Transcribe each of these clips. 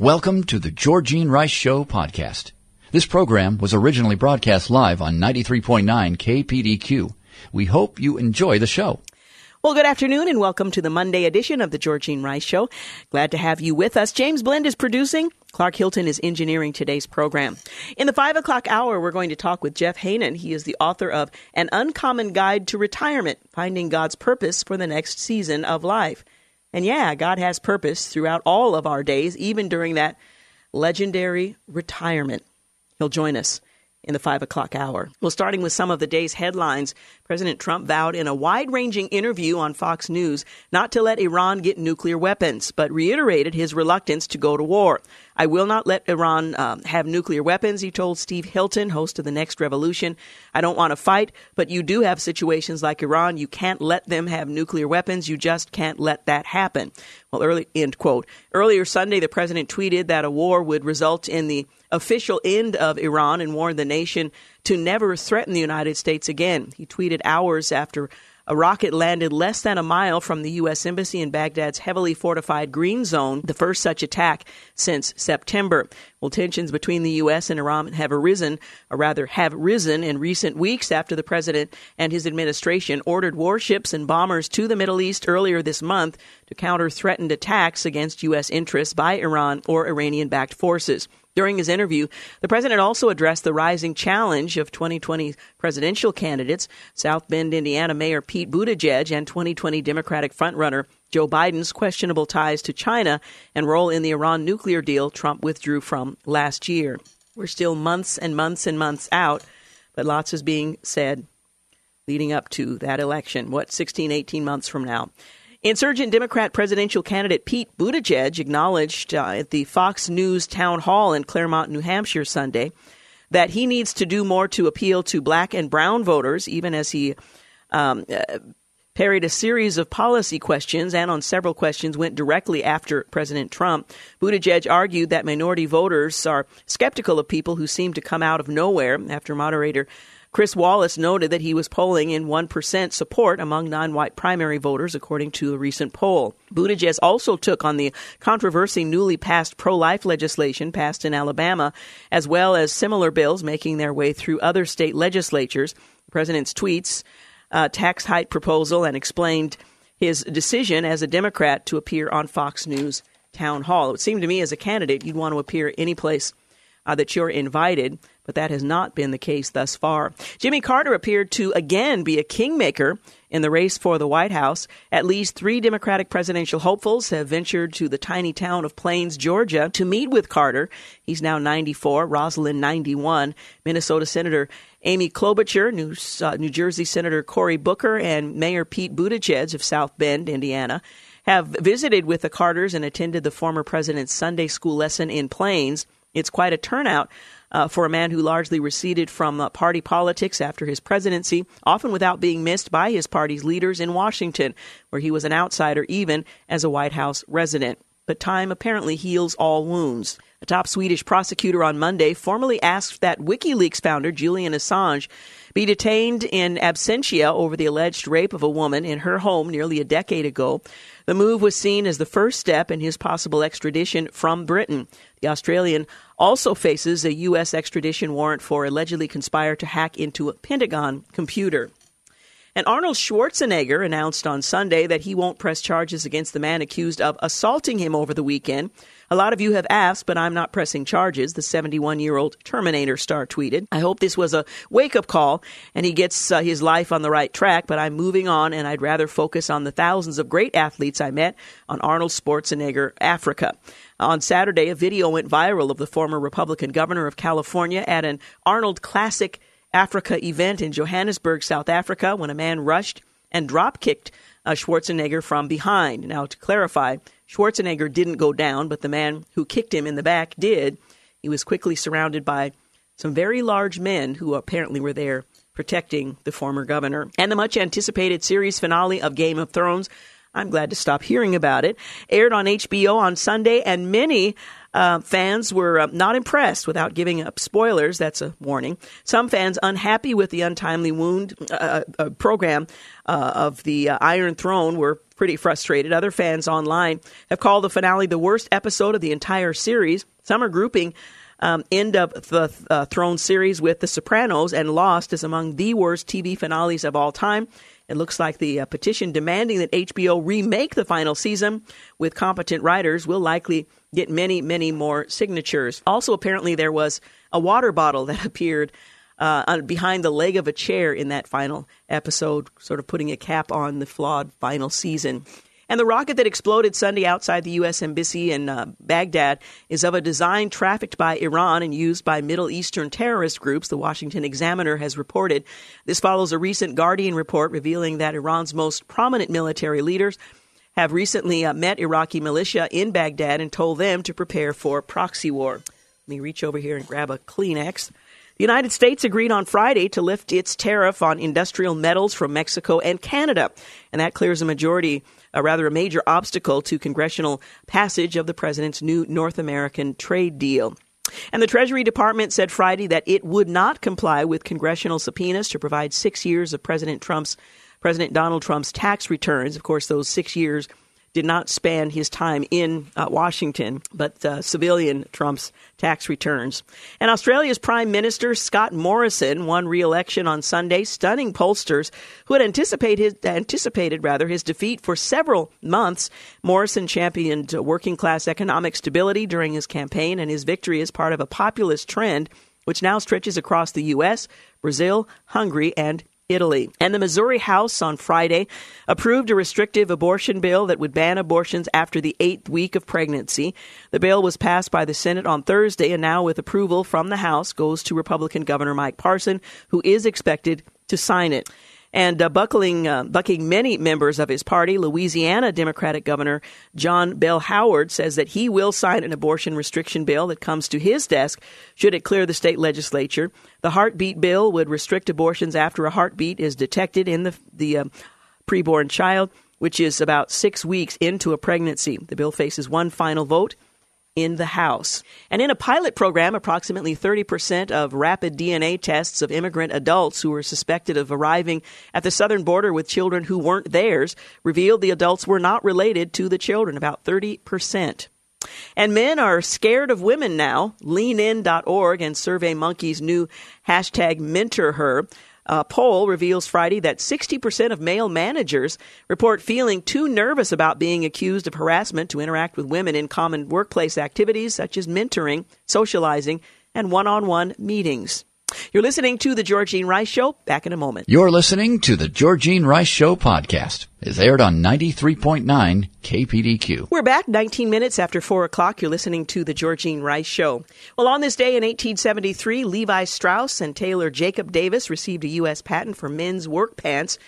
Welcome to the Georgene Rice Show podcast. This program was originally broadcast live on 93.9 KPDQ. We hope you enjoy the show. Well, good afternoon and welcome to the Monday edition of the Georgene Rice Show. Glad to have you with us. James Blend is producing. Clark Hilton is engineering today's program. In the five o'clock hour, we're going to talk with Jeff Haanen. He is the author of An Uncommon Guide to Retirement, Finding God's Purpose for the Next Season of Life. And yeah, God has purpose throughout all of our days, even during that legendary retirement. He'll join us in the five o'clock hour. Well, starting with some of the day's headlines, President Trump vowed in a wide ranging interview on Fox News not to let Iran get nuclear weapons, but reiterated his reluctance to go to war. I will not let Iran um, have nuclear weapons, he told Steve Hilton, host of The Next Revolution. I don't want to fight, but you do have situations like Iran. You can't let them have nuclear weapons. You just can't let that happen. Well, early, end quote. Earlier Sunday, the president tweeted that a war would result in the official end of Iran and warned the nation to never threaten the United States again. He tweeted hours after a rocket landed less than a mile from the U.S. Embassy in Baghdad's heavily fortified Green Zone, the first such attack since September. Well, tensions between the U.S. and Iran have arisen, or rather have risen in recent weeks after the president and his administration ordered warships and bombers to the Middle East earlier this month to counter threatened attacks against U.S. interests by Iran or Iranian backed forces. During his interview, the president also addressed the rising challenge of 2020 presidential candidates, South Bend, Indiana Mayor Pete Buttigieg and 2020 Democratic frontrunner Joe Biden's questionable ties to China and role in the Iran nuclear deal Trump withdrew from last year. We're still months and months and months out, but lots is being said leading up to that election, what, 16, 18 months from now. Insurgent Democrat presidential candidate Pete Buttigieg acknowledged uh, at the Fox News town hall in Claremont, New Hampshire Sunday that he needs to do more to appeal to black and brown voters, even as he um, uh, parried a series of policy questions and on several questions went directly after President Trump. Buttigieg argued that minority voters are skeptical of people who seem to come out of nowhere after moderator Chris Wallace noted that he was polling in 1% support among non white primary voters, according to a recent poll. Buttigieg also took on the controversy newly passed pro life legislation passed in Alabama, as well as similar bills making their way through other state legislatures. The president's tweets, uh, tax hike proposal, and explained his decision as a Democrat to appear on Fox News town hall. It seemed to me as a candidate you'd want to appear any place uh, that you're invited but that has not been the case thus far. Jimmy Carter appeared to again be a kingmaker in the race for the White House. At least three Democratic presidential hopefuls have ventured to the tiny town of Plains, Georgia, to meet with Carter. He's now 94, Rosalynn 91, Minnesota Senator Amy Klobuchar, New, uh, New Jersey Senator Cory Booker, and Mayor Pete Buttigieg of South Bend, Indiana have visited with the Carters and attended the former president's Sunday school lesson in Plains. It's quite a turnout uh, for a man who largely receded from uh, party politics after his presidency, often without being missed by his party's leaders in Washington, where he was an outsider even as a White House resident. But time apparently heals all wounds. A top Swedish prosecutor on Monday formally asked that WikiLeaks founder Julian Assange be detained in absentia over the alleged rape of a woman in her home nearly a decade ago. The move was seen as the first step in his possible extradition from Britain. The Australian also faces a U.S. extradition warrant for allegedly conspire to hack into a Pentagon computer. And Arnold Schwarzenegger announced on Sunday that he won't press charges against the man accused of assaulting him over the weekend. A lot of you have asked, but I'm not pressing charges, the 71 year old Terminator star tweeted. I hope this was a wake up call and he gets uh, his life on the right track, but I'm moving on and I'd rather focus on the thousands of great athletes I met on Arnold Schwarzenegger Africa. On Saturday, a video went viral of the former Republican governor of California at an Arnold Classic Africa event in Johannesburg, South Africa, when a man rushed and drop kicked uh, Schwarzenegger from behind. Now, to clarify, Schwarzenegger didn't go down, but the man who kicked him in the back did. He was quickly surrounded by some very large men who apparently were there protecting the former governor. And the much anticipated series finale of Game of Thrones, I'm glad to stop hearing about it, aired on HBO on Sunday, and many uh, fans were uh, not impressed without giving up spoilers. That's a warning. Some fans unhappy with the untimely wound uh, uh program uh, of the uh, Iron Throne were pretty frustrated. Other fans online have called the finale the worst episode of the entire series. Some are grouping um, end of the uh, Throne series with The Sopranos and Lost is among the worst TV finales of all time. It looks like the uh, petition demanding that HBO remake the final season with competent writers will likely get many, many more signatures. Also, apparently, there was a water bottle that appeared uh, behind the leg of a chair in that final episode, sort of putting a cap on the flawed final season. And the rocket that exploded Sunday outside the U.S. Embassy in uh, Baghdad is of a design trafficked by Iran and used by Middle Eastern terrorist groups, the Washington Examiner has reported. This follows a recent Guardian report revealing that Iran's most prominent military leaders have recently uh, met Iraqi militia in Baghdad and told them to prepare for proxy war. Let me reach over here and grab a Kleenex. The United States agreed on Friday to lift its tariff on industrial metals from Mexico and Canada, and that clears a majority a rather a major obstacle to congressional passage of the president's new North American trade deal. And the Treasury Department said Friday that it would not comply with congressional subpoenas to provide six years of President Trump's President Donald Trump's tax returns. Of course, those six years did not span his time in uh, Washington, but uh, civilian Trump's tax returns. And Australia's Prime Minister Scott Morrison won re-election on Sunday, stunning pollsters who had anticipated anticipated rather his defeat for several months. Morrison championed working class economic stability during his campaign, and his victory is part of a populist trend which now stretches across the U.S., Brazil, Hungary, and Italy. And the Missouri House on Friday approved a restrictive abortion bill that would ban abortions after the eighth week of pregnancy. The bill was passed by the Senate on Thursday and now, with approval from the House, goes to Republican Governor Mike Parson, who is expected to sign it and uh, buckling, uh, bucking many members of his party. Louisiana Democratic Governor John Bel Edwards says that he will sign an abortion restriction bill that comes to his desk should it clear the state legislature. The heartbeat bill would restrict abortions after a heartbeat is detected in the the uh, preborn child, which is about six weeks into a pregnancy. The bill faces one final vote in the House. And in a pilot program, approximately 30% of rapid DNA tests of immigrant adults who were suspected of arriving at the southern border with children who weren't theirs revealed the adults were not related to the children, about 30%. And men are scared of women now. LeanIn.org and SurveyMonkey's new hashtag Mentor Her a poll reveals Friday that 60% of male managers report feeling too nervous about being accused of harassment to interact with women in common workplace activities such as mentoring, socializing, and one on one meetings. You're listening to The Georgene Rice Show. Back in a moment. You're listening to The Georgene Rice Show podcast. It's aired on 93.9 KPDQ. We're back 19 minutes after 4 o'clock. You're listening to The Georgene Rice Show. Well, on this day in 1873, Levi Strauss and tailor Jacob Davis received a U.S. patent for men's work pants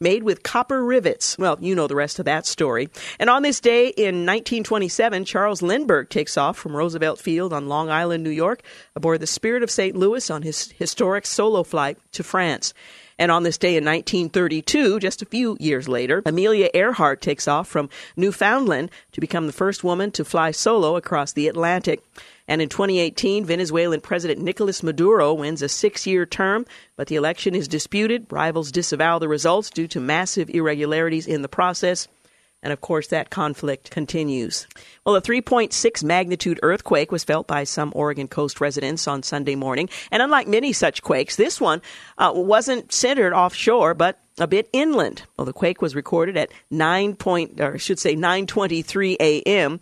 made with copper rivets. Well, you know the rest of that story. And on this day in 1927, Charles Lindbergh takes off from Roosevelt Field on Long Island, New York, aboard the Spirit of St. Louis on his historic solo flight to France. And on this day in 1932, just a few years later, Amelia Earhart takes off from Newfoundland to become the first woman to fly solo across the Atlantic. And in 2018, Venezuelan President Nicolas Maduro wins a six year term, but the election is disputed. Rivals disavow the results due to massive irregularities in the process. And of course, that conflict continues. Well, a 3.6 magnitude earthquake was felt by some Oregon coast residents on Sunday morning. And unlike many such quakes, this one uh, wasn't centered offshore, but a bit inland. Well, the quake was recorded at 9 point, or I should say 9:23 a.m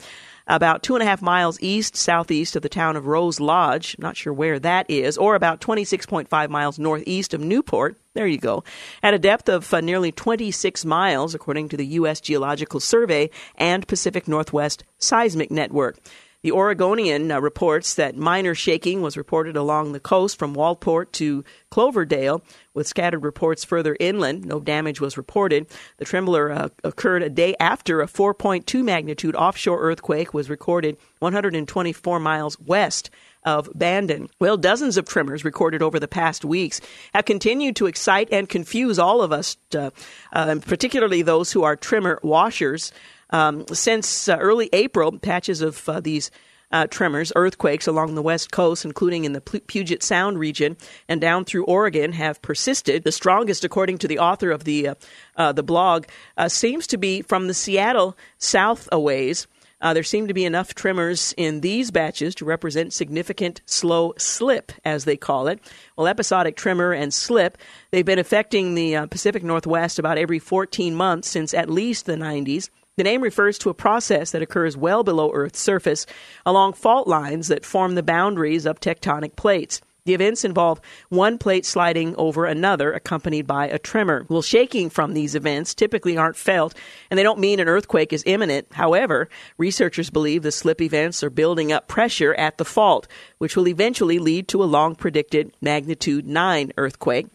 about two and a half miles east southeast of the town of Rose Lodge. Not sure where that is, or about 26.5 miles northeast of Newport. There you go. At a depth of uh, nearly 26 miles, according to the U.S. Geological Survey and Pacific Northwest Seismic Network. The Oregonian uh, reports that minor shaking was reported along the coast from Waldport to Cloverdale, with scattered reports further inland. No damage was reported. The trembler uh, occurred a day after a 4.2 magnitude offshore earthquake was recorded 124 miles west of Bandon. Well, dozens of tremors recorded over the past weeks have continued to excite and confuse all of us, uh, uh, particularly those who are tremor washers. Um, since uh, early April, patches of uh, these uh, tremors, earthquakes along the west coast, including in the Puget Sound region and down through Oregon, have persisted. The strongest, according to the author of the uh, uh, the blog, uh, seems to be from the Seattle south a ways. Uh, there seem to be enough tremors in these batches to represent significant slow slip, as they call it. Well, episodic tremor and slip, they've been affecting the uh, Pacific Northwest about every 14 months since at least the 90s. The name refers to a process that occurs well below Earth's surface along fault lines that form the boundaries of tectonic plates. The events involve one plate sliding over another, accompanied by a tremor. Well, shaking from these events typically aren't felt, and they don't mean an earthquake is imminent. However, researchers believe the slip events are building up pressure at the fault, which will eventually lead to a long predicted magnitude 9 earthquake.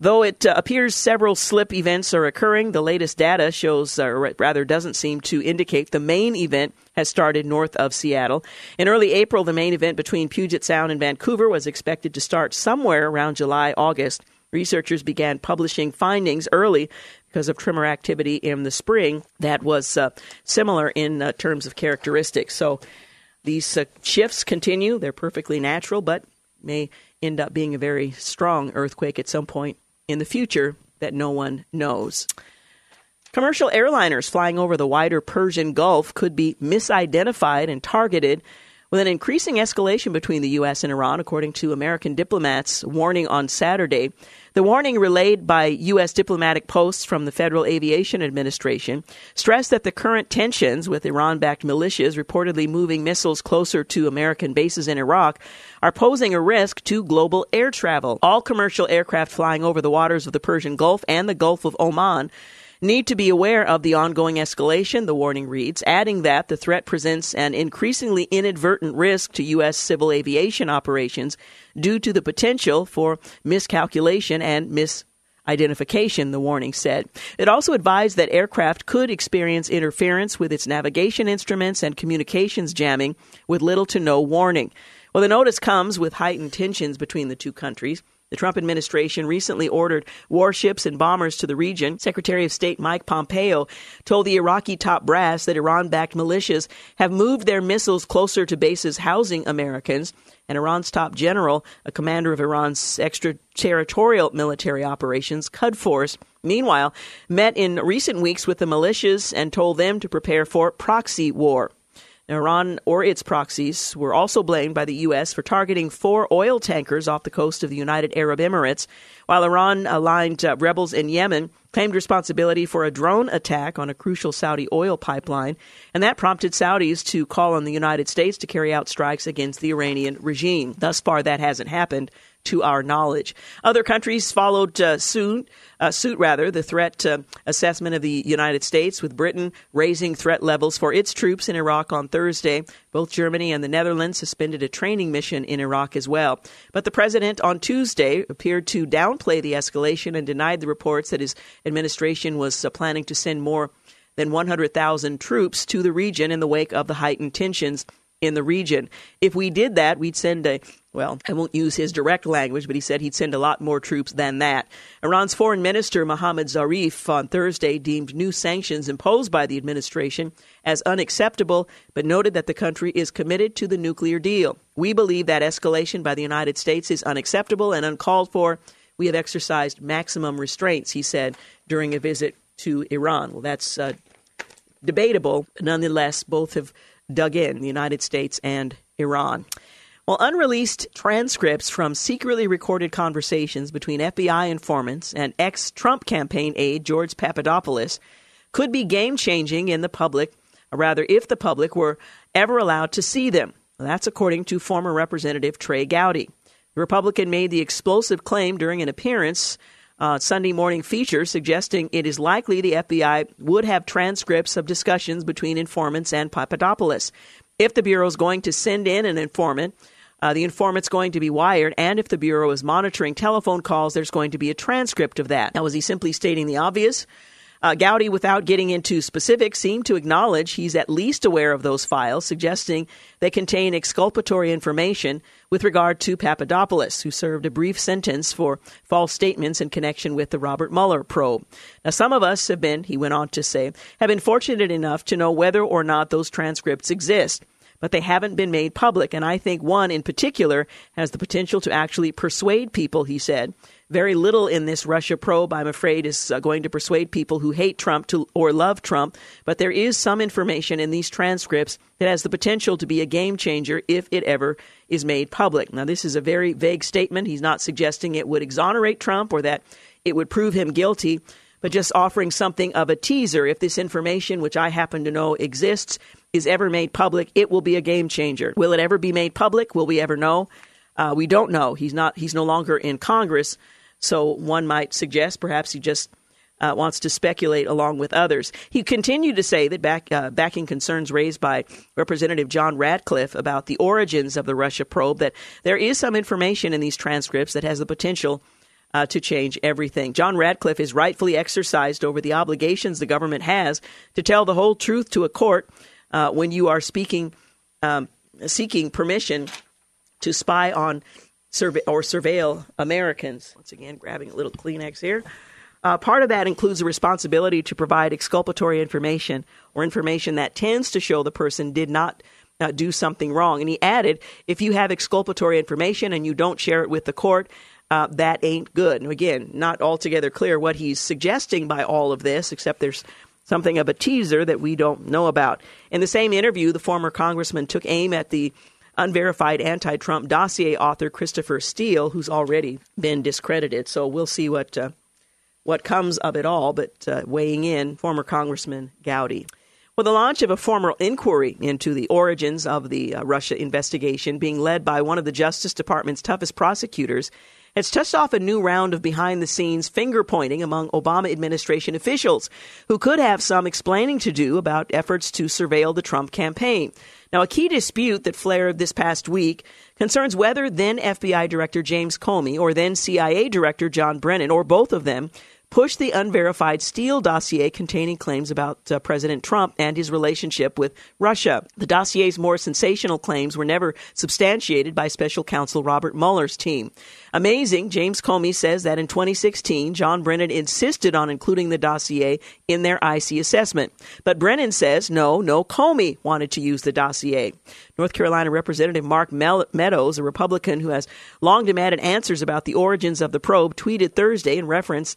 Though it uh, appears several slip events are occurring, the latest data shows, or uh, rather doesn't seem to indicate the main event has started north of Seattle. In early April, the main event between Puget Sound and Vancouver was expected to start somewhere around July, August. Researchers began publishing findings early because of tremor activity in the spring that was uh, similar in uh, terms of characteristics. So these uh, shifts continue. They're perfectly natural, but may end up being a very strong earthquake at some point in the future that no one knows. Commercial airliners flying over the wider Persian Gulf could be misidentified and targeted with an increasing escalation between the U.S. and Iran, according to American diplomats warning on Saturday. The warning relayed by U.S. diplomatic posts from the Federal Aviation Administration stressed that the current tensions with Iran backed militias reportedly moving missiles closer to American bases in Iraq are posing a risk to global air travel. All commercial aircraft flying over the waters of the Persian Gulf and the Gulf of Oman need to be aware of the ongoing escalation, the warning reads, adding that the threat presents an increasingly inadvertent risk to U.S. civil aviation operations due to the potential for miscalculation and misidentification, the warning said. It also advised that aircraft could experience interference with its navigation instruments and communications jamming with little to no warning. Well, the notice comes with heightened tensions between the two countries. The Trump administration recently ordered warships and bombers to the region. Secretary of State Mike Pompeo told the Iraqi top brass that Iran backed militias have moved their missiles closer to bases housing Americans. And Iran's top general, a commander of Iran's extraterritorial military operations, Quds Force, meanwhile, met in recent weeks with the militias and told them to prepare for proxy war. Iran or its proxies were also blamed by the U.S. for targeting four oil tankers off the coast of the United Arab Emirates, while Iran aligned uh, rebels in Yemen claimed responsibility for a drone attack on a crucial Saudi oil pipeline, and that prompted Saudis to call on the United States to carry out strikes against the Iranian regime. Thus far, that hasn't happened to our knowledge. Other countries followed uh, suit, uh, suit rather, the threat uh, assessment of the United States, with Britain raising threat levels for its troops in Iraq on Thursday. Both Germany and the Netherlands suspended a training mission in Iraq as well. But the president on Tuesday appeared to downplay the escalation and denied the reports that his administration was uh, planning to send more than 100,000 troops to the region in the wake of the heightened tensions in the region. If we did that, we'd send a, well, I won't use his direct language, but he said he'd send a lot more troops than that. Iran's foreign minister, Mohammad Zarif, on Thursday deemed new sanctions imposed by the administration as unacceptable, but noted that the country is committed to the nuclear deal. We believe that escalation by the United States is unacceptable and uncalled for. We have exercised maximum restraints, he said during a visit to Iran. Well, that's uh, debatable. Nonetheless, both have dug in, the United States and Iran. Well, unreleased transcripts from secretly recorded conversations between FBI informants and ex Trump campaign aide George Papadopoulos could be game changing in the public, or rather, if the public were ever allowed to see them. That's according to former Representative Trey Gowdy. The Republican made the explosive claim during an appearance uh, Sunday morning feature suggesting it is likely the FBI would have transcripts of discussions between informants and Papadopoulos. If the Bureau is going to send in an informant, uh, the informant's going to be wired, and if the Bureau is monitoring telephone calls, there's going to be a transcript of that. Now, was he simply stating the obvious? Uh, Gowdy, without getting into specifics, seemed to acknowledge he's at least aware of those files, suggesting they contain exculpatory information with regard to Papadopoulos, who served a brief sentence for false statements in connection with the Robert Mueller probe. Now, some of us have been, he went on to say, have been fortunate enough to know whether or not those transcripts exist but they haven't been made public. And I think one in particular has the potential to actually persuade people, he said, very little in this Russia probe, I'm afraid, is uh, going to persuade people who hate Trump to, or love Trump. But there is some information in these transcripts that has the potential to be a game changer if it ever is made public. Now, this is a very vague statement. He's not suggesting it would exonerate Trump or that it would prove him guilty, but just offering something of a teaser. If this information, which I happen to know exists, is ever made public, it will be a game changer. Will it ever be made public? Will we ever know? Uh, we don't know. He's not. He's no longer in Congress. So one might suggest perhaps he just uh, wants to speculate along with others. He continued to say that back, uh, backing concerns raised by Representative John Ratcliffe about the origins of the Russia probe, that there is some information in these transcripts that has the potential uh, to change everything. John Ratcliffe is rightfully exercised over the obligations the government has to tell the whole truth to a court uh, when you are speaking, um, seeking permission to spy on survey or surveil Americans. Once again, grabbing a little Kleenex here. Uh, part of that includes the responsibility to provide exculpatory information or information that tends to show the person did not uh, do something wrong. And he added, if you have exculpatory information and you don't share it with the court, uh, that ain't good. And again, not altogether clear what he's suggesting by all of this, except there's something of a teaser that we don't know about. In the same interview, the former congressman took aim at the unverified anti Trump dossier author Christopher Steele, who's already been discredited. So we'll see what, uh, what comes of it all. But uh, weighing in, former Congressman Gowdy. Well, the launch of a formal inquiry into the origins of the uh, Russia investigation, being led by one of the Justice Department's toughest prosecutors, has touched off a new round of behind the scenes finger pointing among Obama administration officials who could have some explaining to do about efforts to surveil the Trump campaign. Now, a key dispute that flared this past week concerns whether then FBI Director James Comey or then CIA Director John Brennan, or both of them, pushed the unverified Steele dossier containing claims about uh, President Trump and his relationship with Russia. The dossier's more sensational claims were never substantiated by special counsel Robert Mueller's team. Amazing, James Comey says that in 2016, John Brennan insisted on including the dossier in their IC assessment. But Brennan says no, no, Comey wanted to use the dossier. North Carolina Representative Mark Meadows, a Republican who has long demanded answers about the origins of the probe, tweeted Thursday in reference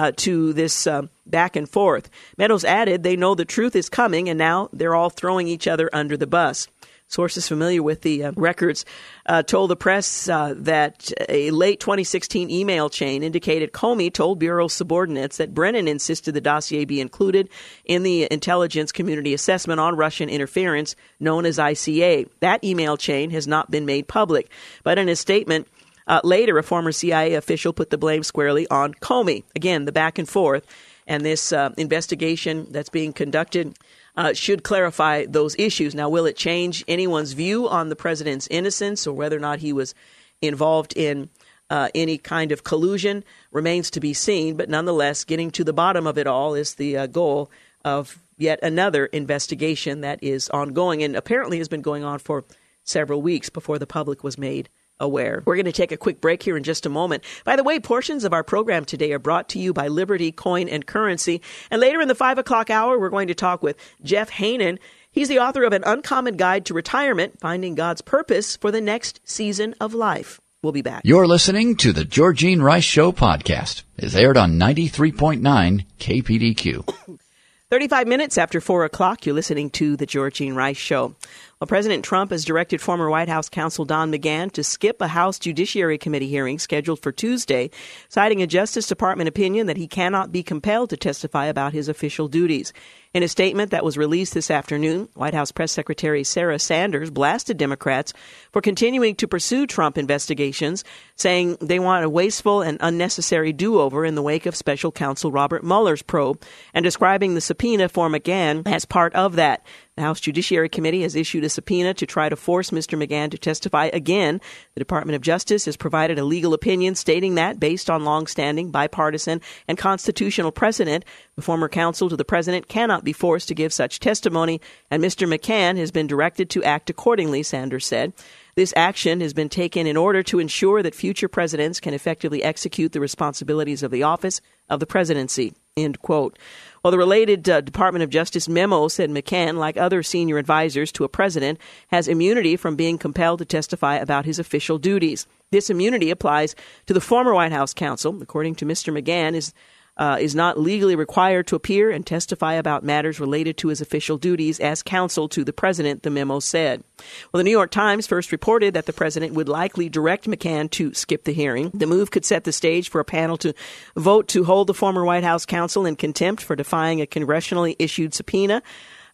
uh, to this uh, back and forth. Meadows added they know the truth is coming, and now they're all throwing each other under the bus. Sources familiar with the uh, records uh, told the press uh, that a late 2016 email chain indicated Comey told Bureau subordinates that Brennan insisted the dossier be included in the intelligence community assessment on Russian interference known as ICA. That email chain has not been made public, but in a statement, uh, later, a former CIA official put the blame squarely on Comey. Again, the back and forth. And this uh, investigation that's being conducted uh, should clarify those issues. Now, will it change anyone's view on the president's innocence or whether or not he was involved in uh, any kind of collusion remains to be seen. But nonetheless, getting to the bottom of it all is the uh, goal of yet another investigation that is ongoing and apparently has been going on for several weeks before the public was made aware. We're going to take a quick break here in just a moment. By the way, portions of our program today are brought to you by Liberty Coin and Currency. And later in the five o'clock hour, we're going to talk with Jeff Haanen. He's the author of An Uncommon Guide to Retirement Finding God's Purpose for the Next Season of Life. We'll be back. You're listening to the Georgene Rice Show podcast. It's aired on 93.9 KPDQ. 35 minutes after 4 o'clock, you're listening to the Georgene Rice Show. Well, President Trump has directed former White House counsel Don McGahn to skip a House Judiciary Committee hearing scheduled for Tuesday, citing a Justice Department opinion that he cannot be compelled to testify about his official duties. In a statement that was released this afternoon, White House Press Secretary Sarah Sanders blasted Democrats for continuing to pursue Trump investigations, saying they want a wasteful and unnecessary do over in the wake of special counsel Robert Mueller's probe, and describing the subpoena for McGahn as part of that. The House Judiciary Committee has issued a subpoena to try to force Mr. McGahn to testify again. The Department of Justice has provided a legal opinion stating that, based on longstanding bipartisan and constitutional precedent, the former counsel to the president cannot be forced to give such testimony, and Mr. McGahn has been directed to act accordingly, Sanders said. This action has been taken in order to ensure that future presidents can effectively execute the responsibilities of the office of the presidency. End quote. Well, the related uh, Department of Justice memo said McGahn, like other senior advisors to a president, has immunity from being compelled to testify about his official duties. This immunity applies to the former White House counsel. According to Mr. McGahn, is uh, is not legally required to appear and testify about matters related to his official duties as counsel to the president, the memo said. Well, the New York Times first reported that the president would likely direct McGahn to skip the hearing. The move could set the stage for a panel to vote to hold the former White House counsel in contempt for defying a congressionally issued subpoena.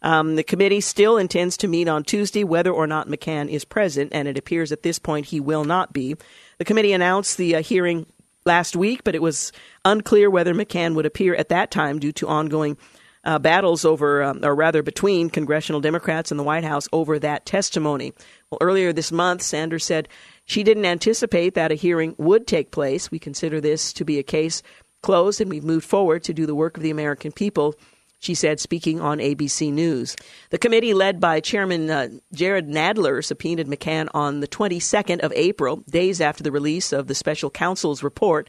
Um, the committee still intends to meet on Tuesday whether or not McGahn is present, and it appears at this point he will not be. The committee announced the uh, hearing last week, but it was unclear whether McGahn would appear at that time due to ongoing uh, battles over, um, or rather between congressional Democrats and the White House over that testimony. Well, earlier this month, Sanders said she didn't anticipate that a hearing would take place. We consider this to be a case closed, and we've moved forward to do the work of the American people she said, speaking on ABC News. The committee, led by Chairman uh, Jerrold Nadler, subpoenaed McGahn on the 22nd of April, days after the release of the special counsel's report,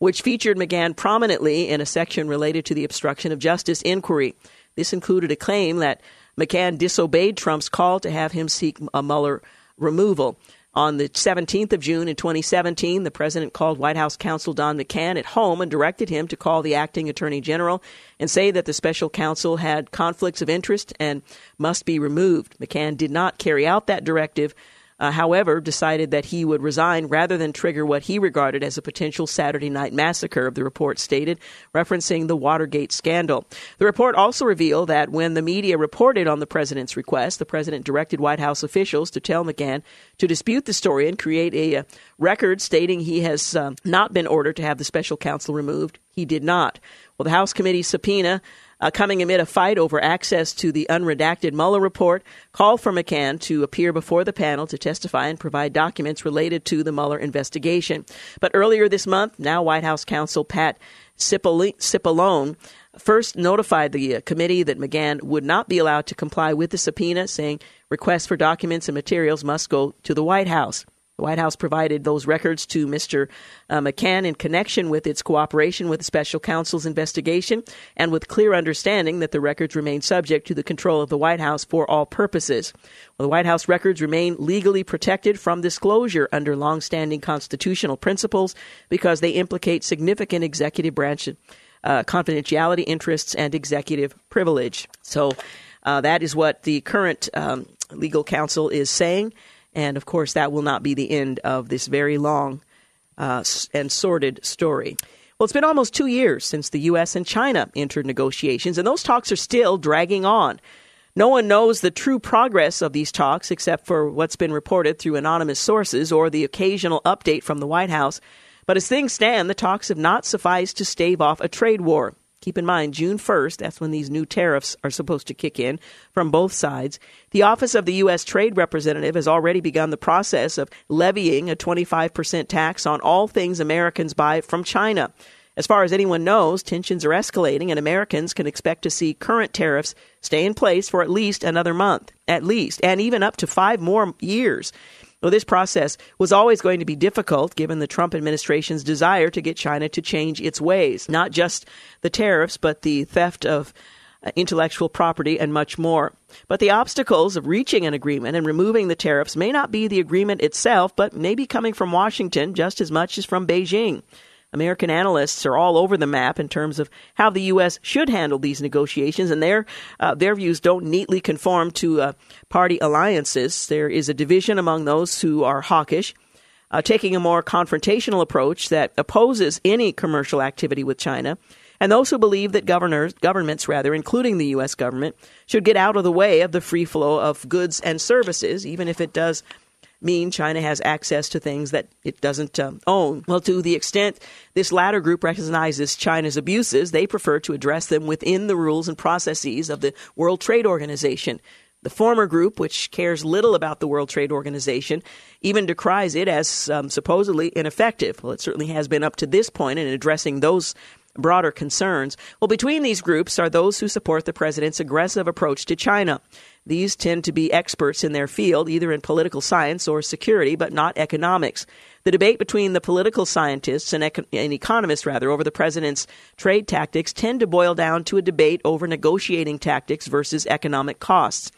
which featured McGahn prominently in a section related to the obstruction of justice inquiry. This included a claim that McGahn disobeyed Trump's call to have him seek a Mueller removal. On the 17th of June in 2017, the president called White House counsel Don McGahn at home and directed him to call the acting attorney general and say that the special counsel had conflicts of interest and must be removed. McGahn did not carry out that directive, uh, however, decided that he would resign rather than trigger what he regarded as a potential Saturday night massacre, the report stated, referencing the Watergate scandal. The report also revealed that when the media reported on the president's request, the president directed White House officials to tell McGahn to dispute the story and create a, a uh, record stating he has um, not been ordered to have the special counsel removed. He did not. Well, the House committee subpoena uh, coming amid a fight over access to the unredacted Mueller report, called for McGahn to appear before the panel to testify and provide documents related to the Mueller investigation. But earlier this month, now White House counsel Pat Cipollone first notified the uh, committee that McGahn would not be allowed to comply with the subpoena, saying requests for documents and materials must go to the White House. The White House provided those records to Mr. Uh, McGahn in connection with its cooperation with the special counsel's investigation and with clear understanding that the records remain subject to the control of the White House for all purposes. Well, the White House records remain legally protected from disclosure under longstanding constitutional principles because they implicate significant executive branch uh, confidentiality interests and executive privilege. So uh, that is what the current um, legal counsel is saying. And of course, that will not be the end of this very long uh, and sordid story. Well, it's been almost two years since the U.S. and China entered negotiations, and those talks are still dragging on. No one knows the true progress of these talks except for what's been reported through anonymous sources or the occasional update from the White House. But as things stand, the talks have not sufficed to stave off a trade war. Keep in mind, June 1st, that's when these new tariffs are supposed to kick in from both sides. The Office of the U.S. Trade Representative has already begun the process of levying a 25% tax on all things Americans buy from China. As far as anyone knows, tensions are escalating, and Americans can expect to see current tariffs stay in place for at least another month, at least, and even up to five more years. This process was always going to be difficult given the Trump administration's desire to get China to change its ways, not just the tariffs, but the theft of uh, intellectual property and much more. But the obstacles of reaching an agreement and removing the tariffs may not be the agreement itself, but may be coming from Washington just as much as from Beijing. American analysts are all over the map in terms of how the U.S. should handle these negotiations, and their uh, their views don't neatly conform to uh, party alliances. There is a division among those who are hawkish, uh, taking a more confrontational approach that opposes any commercial activity with China, and those who believe that governors, governments, rather, including the U.S. government, should get out of the way of the free flow of goods and services, even if it does mean China has access to things that it doesn't um, own. Well, to the extent this latter group recognizes China's abuses, they prefer to address them within the rules and processes of the World Trade Organization. The former group, which cares little about the World Trade Organization, even decries it as um, supposedly ineffective. Well, it certainly has been up to this point in addressing those broader concerns. Well, between these groups are those who support the president's aggressive approach to China. These tend to be experts in their field, either in political science or security, but not economics. The debate between the political scientists and, econ- and, economists, rather, over the president's trade tactics tend to boil down to a debate over negotiating tactics versus economic costs.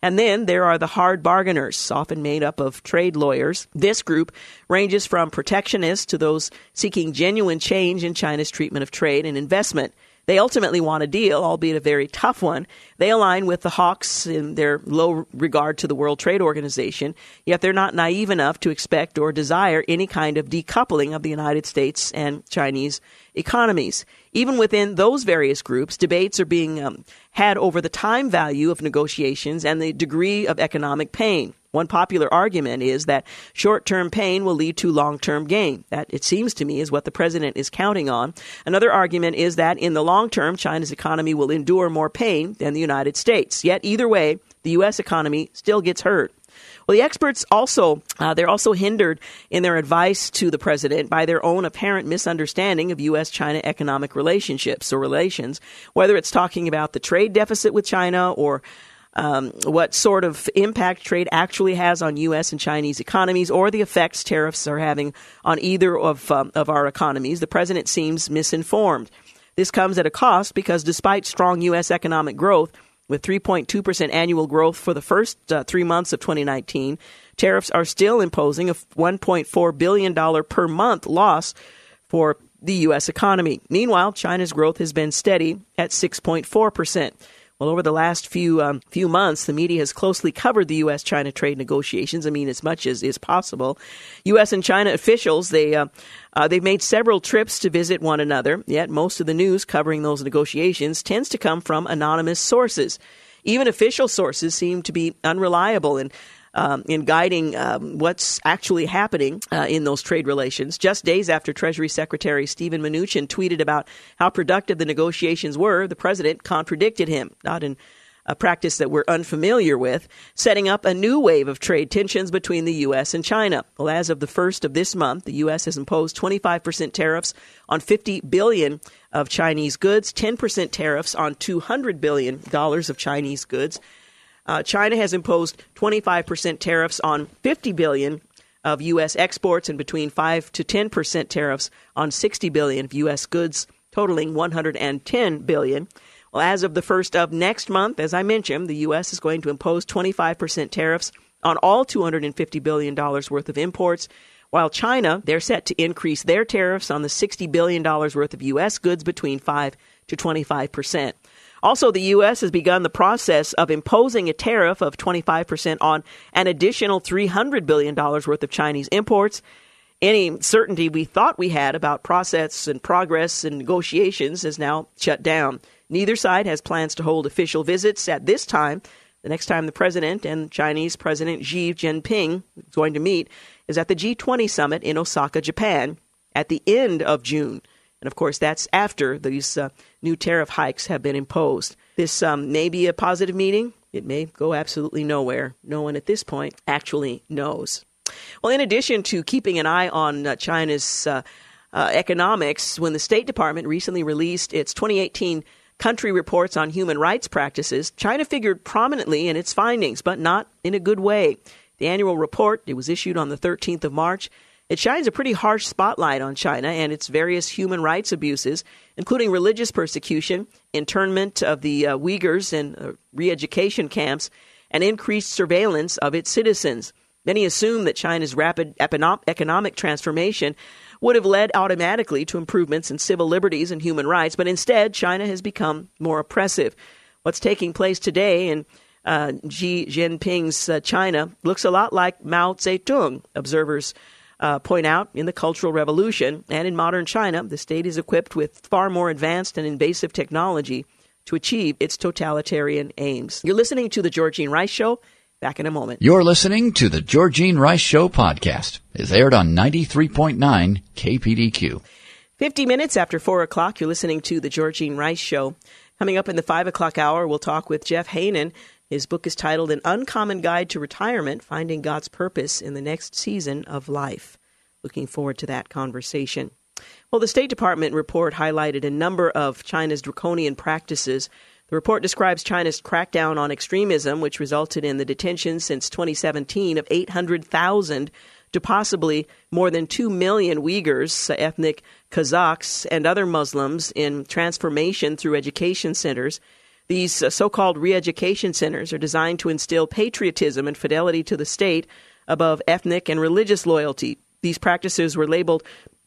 And then there are the hard bargainers, often made up of trade lawyers. This group ranges from protectionists to those seeking genuine change in China's treatment of trade and investment. They ultimately want a deal, albeit a very tough one. They align with the hawks in their low regard to the World Trade Organization, yet they're not naive enough to expect or desire any kind of decoupling of the United States and Chinese economies. Even within those various groups, debates are being um, had over the time value of negotiations and the degree of economic pain. One popular argument is that short term pain will lead to long term gain. That, it seems to me, is what the president is counting on. Another argument is that in the long term, China's economy will endure more pain than the United States. Yet, either way, the U.S. economy still gets hurt. Well, the experts also uh, they're also hindered in their advice to the president by their own apparent misunderstanding of U.S.-China economic relationships or relations, whether it's talking about the trade deficit with China or um, what sort of impact trade actually has on U.S. and Chinese economies, or the effects tariffs are having on either of um, of our economies. The president seems misinformed. This comes at a cost because despite strong U.S. economic growth, with 3.2% annual growth for the first uh, three months of 2019, tariffs are still imposing a $1.4 billion per month loss for the U.S. economy. Meanwhile, China's growth has been steady at 6.4%. Well, over the last few um, few months, the media has closely covered the U.S.-China trade negotiations. I mean, as much as is possible. U.S. and China officials they uh, uh, they've made several trips to visit one another. Yet most of the news covering those negotiations tends to come from anonymous sources. Even official sources seem to be unreliable and um, in guiding um, what's actually happening uh, in those trade relations. Just days after Treasury Secretary Steven Mnuchin tweeted about how productive the negotiations were, the president contradicted him, not in a practice that we're unfamiliar with, setting up a new wave of trade tensions between the U.S. and China. Well, as of the first of this month, the U.S. has imposed 25% tariffs on 50 billion of Chinese goods, 10% tariffs on 200 billion dollars of Chinese goods. Uh, China has imposed 25% tariffs on 50 billion of U.S. exports and between 5 to 10% tariffs on 60 billion of U.S. goods, totaling 110 billion. Well, as of the first of next month, as I mentioned, the U.S. is going to impose 25% tariffs on all $250 billion worth of imports, while China, they're set to increase their tariffs on the $60 billion worth of U.S. goods between 5 to 25%. Also, the U.S. has begun the process of imposing a tariff of 25% on an additional $300 billion worth of Chinese imports. Any certainty we thought we had about process and progress and negotiations is now shut down. Neither side has plans to hold official visits at this time. The next time the president and Chinese President Xi Jinping is going to meet is at the G20 summit in Osaka, Japan, at the end of June. And of course, that's after these uh, new tariff hikes have been imposed. This um, may be a positive meeting. It may go absolutely nowhere. No one at this point actually knows. Well, in addition to keeping an eye on uh, China's uh, uh economics, when the State Department recently released its 2018 country reports on human rights practices, China figured prominently in its findings, but not in a good way. The annual report, it was issued on the 13th of March, it shines a pretty harsh spotlight on China and its various human rights abuses, including religious persecution, internment of the uh, Uyghurs in uh, re education camps, and increased surveillance of its citizens. Many assume that China's rapid economic transformation would have led automatically to improvements in civil liberties and human rights, but instead, China has become more oppressive. What's taking place today in uh, Xi Jinping's uh, China looks a lot like Mao Zedong, observers uh, point out in the Cultural Revolution and in modern China, the state is equipped with far more advanced and invasive technology to achieve its totalitarian aims. You're listening to The Georgene Rice Show. Back in a moment. You're listening to The Georgene Rice Show podcast. It's aired on 93.9 KPDQ. 50 minutes after 4 o'clock, you're listening to The Georgene Rice Show. Coming up in the 5 o'clock hour, we'll talk with Jeff Haanen His book is titled An Uncommon Guide to Retirement Finding God's Purpose in the Next Season of Life. Looking forward to that conversation. Well, the State Department report highlighted a number of China's draconian practices. The report describes China's crackdown on extremism, which resulted in the detention since 2017 of 800,000 to possibly more than 2 million Uyghurs, ethnic Kazakhs, and other Muslims in transformation through education centers. These uh, so called re education centers are designed to instill patriotism and fidelity to the state above ethnic and religious loyalty. These practices were labeled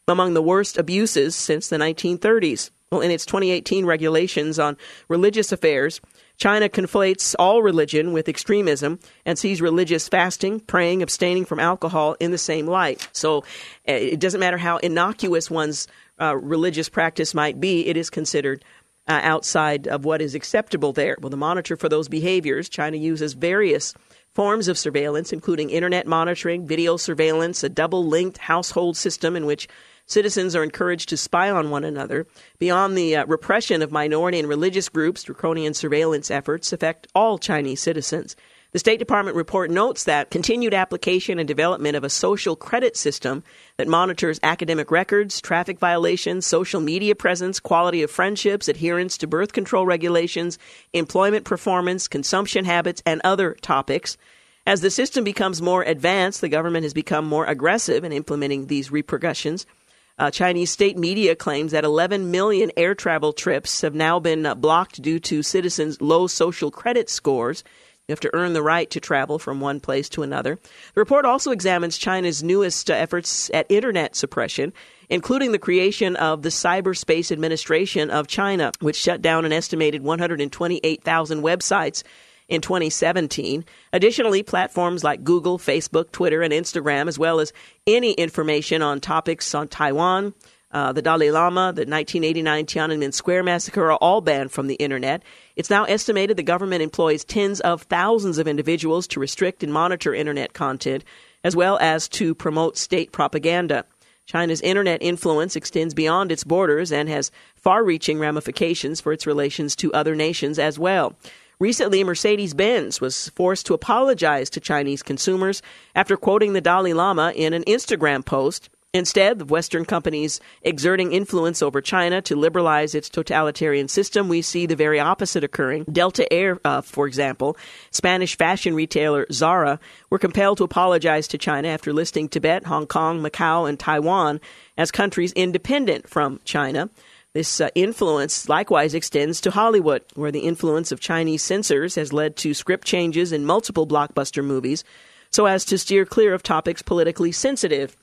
among the worst abuses since the 1930s. Well, in its 2018 regulations on religious affairs, China conflates all religion with extremism and sees religious fasting, praying, abstaining from alcohol in the same light. So eh, it doesn't matter how innocuous one's uh, religious practice might be, it is considered uh, outside of what is acceptable there. Well, to monitor for those behaviors, China uses various forms of surveillance, including internet monitoring, video surveillance, a double linked household system in which Citizens are encouraged to spy on one another. Beyond the uh, repression of minority and religious groups, draconian surveillance efforts affect all Chinese citizens. The State Department report notes that continued application and development of a social credit system that monitors academic records, traffic violations, social media presence, quality of friendships, adherence to birth control regulations, employment performance, consumption habits, and other topics. As the system becomes more advanced, the government has become more aggressive in implementing these repercussions. Uh, Chinese state media claims that 11 million air travel trips have now been uh, blocked due to citizens' low social credit scores. You have to earn the right to travel from one place to another. The report also examines China's newest efforts at internet suppression, including the creation of the Cyberspace Administration of China, which shut down an estimated 128,000 websites in 2017. Additionally, platforms like Google, Facebook, Twitter, and Instagram, as well as any information on topics on Taiwan, uh, the Dalai Lama, the 1989 Tiananmen Square massacre are all banned from the internet. It's now estimated the government employs tens of thousands of individuals to restrict and monitor internet content, as well as to promote state propaganda. China's internet influence extends beyond its borders and has far reaching ramifications for its relations to other nations as well. Recently, Mercedes Benz was forced to apologize to Chinese consumers after quoting the Dalai Lama in an Instagram post. Instead of Western companies exerting influence over China to liberalize its totalitarian system, we see the very opposite occurring. Delta Air, uh, for example, Spanish fashion retailer Zara, were compelled to apologize to China after listing Tibet, Hong Kong, Macau, and Taiwan as countries independent from China. This uh, influence likewise extends to Hollywood, where the influence of Chinese censors has led to script changes in multiple blockbuster movies so as to steer clear of topics politically sensitive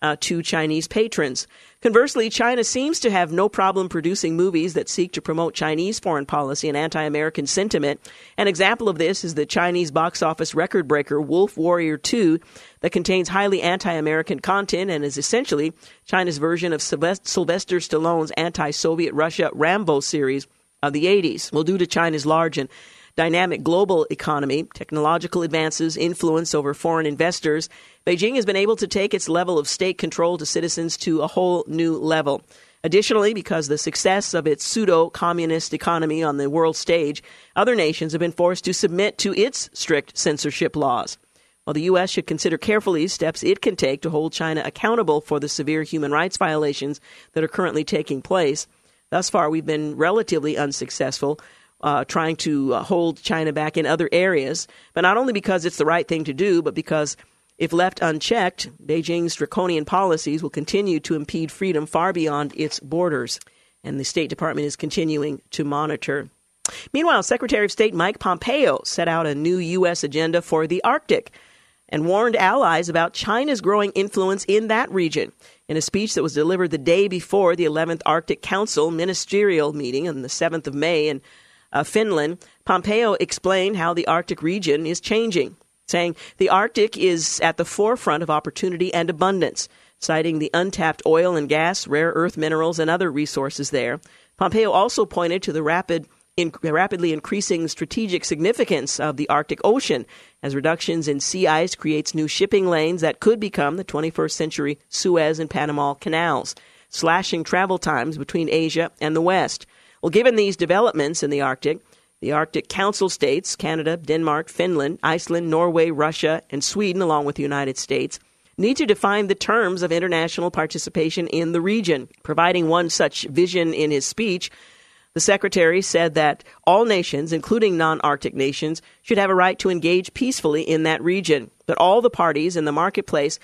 uh, to Chinese patrons. Conversely, China seems to have no problem producing movies that seek to promote Chinese foreign policy and anti American sentiment. An example of this is the Chinese box office record breaker Wolf Warrior 2, that contains highly anti American content and is essentially China's version of Sylvester Stallone's anti Soviet Russia Rambo series of the 80s. Well, due to China's large and dynamic global economy, technological advances, influence over foreign investors, Beijing has been able to take its level of state control to citizens to a whole new level. Additionally, because the success of its pseudo communist economy on the world stage, other nations have been forced to submit to its strict censorship laws. While the U.S. should consider carefully steps it can take to hold China accountable for the severe human rights violations that are currently taking place, thus far we've been relatively unsuccessful uh, trying to uh, hold China back in other areas, but not only because it's the right thing to do, but because if left unchecked, Beijing's draconian policies will continue to impede freedom far beyond its borders. And the State Department is continuing to monitor. Meanwhile, Secretary of State Mike Pompeo set out a new U.S. agenda for the Arctic and warned allies about China's growing influence in that region. In a speech that was delivered the day before the 11th Arctic Council ministerial meeting on the 7th of May in uh, Finland, Pompeo explained how the Arctic region is changing, saying the Arctic is at the forefront of opportunity and abundance, citing the untapped oil and gas, rare earth minerals, and other resources there. Pompeo also pointed to the rapid in, rapidly increasing strategic significance of the Arctic Ocean as reductions in sea ice creates new shipping lanes that could become the 21st century Suez and Panama canals, slashing travel times between Asia and the West. Well, given these developments in the Arctic, The Arctic Council states, Canada, Denmark, Finland, Iceland, Norway, Russia, and Sweden, along with the United States, need to define the terms of international participation in the region. Providing one such vision in his speech, the secretary said that all nations, including non Arctic nations, should have a right to engage peacefully in that region, but all the parties in the marketplace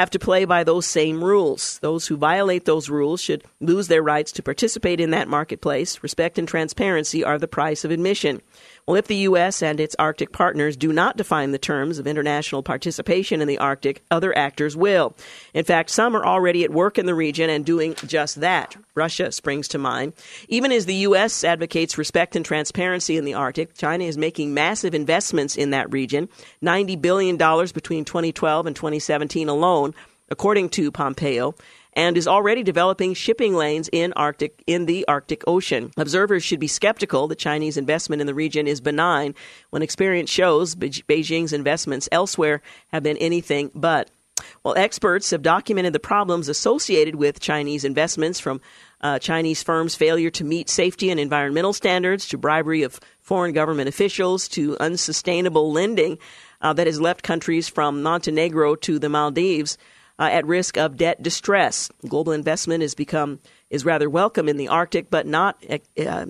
have to play by those same rules. Those who violate those rules should lose their rights to participate in that marketplace. Respect and transparency are the price of admission. Well, if the U.S. and its Arctic partners do not define the terms of international participation in the Arctic, other actors will. In fact, some are already at work in the region and doing just that. Russia springs to mind. Even as the U.S. advocates respect and transparency in the Arctic, China is making massive investments in that region $90 billion between 2012 and 2017 alone, according to Pompeo and is already developing shipping lanes in Arctic in the Arctic Ocean. Observers should be skeptical that Chinese investment in the region is benign when experience shows Beijing's investments elsewhere have been anything but. Well, experts have documented the problems associated with Chinese investments from uh, Chinese firms' failure to meet safety and environmental standards to bribery of foreign government officials to unsustainable lending uh, that has left countries from Montenegro to the Maldives uh, at risk of debt distress. Global investment has become is rather welcome in the Arctic, but not uh,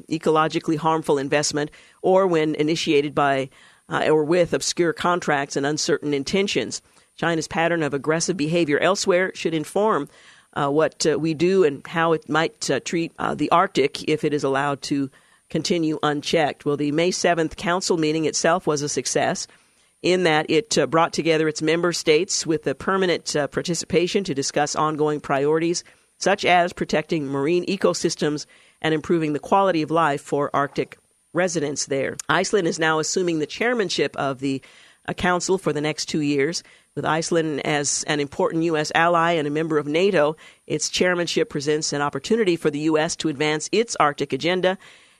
ecologically harmful investment, or when initiated by uh, or with obscure contracts and uncertain intentions. China's pattern of aggressive behavior elsewhere should inform uh, what uh, we do and how it might uh, treat the Arctic if it is allowed to continue unchecked. Well, the May 7th Council meeting itself was a success in that it uh, brought together its member states with a permanent uh, participation to discuss ongoing priorities such as protecting marine ecosystems and improving the quality of life for Arctic residents there. Iceland is now assuming the chairmanship of the uh, council for the next two years. With Iceland as an important U.S. ally and a member of NATO, its chairmanship presents an opportunity for the U.S. to advance its Arctic agenda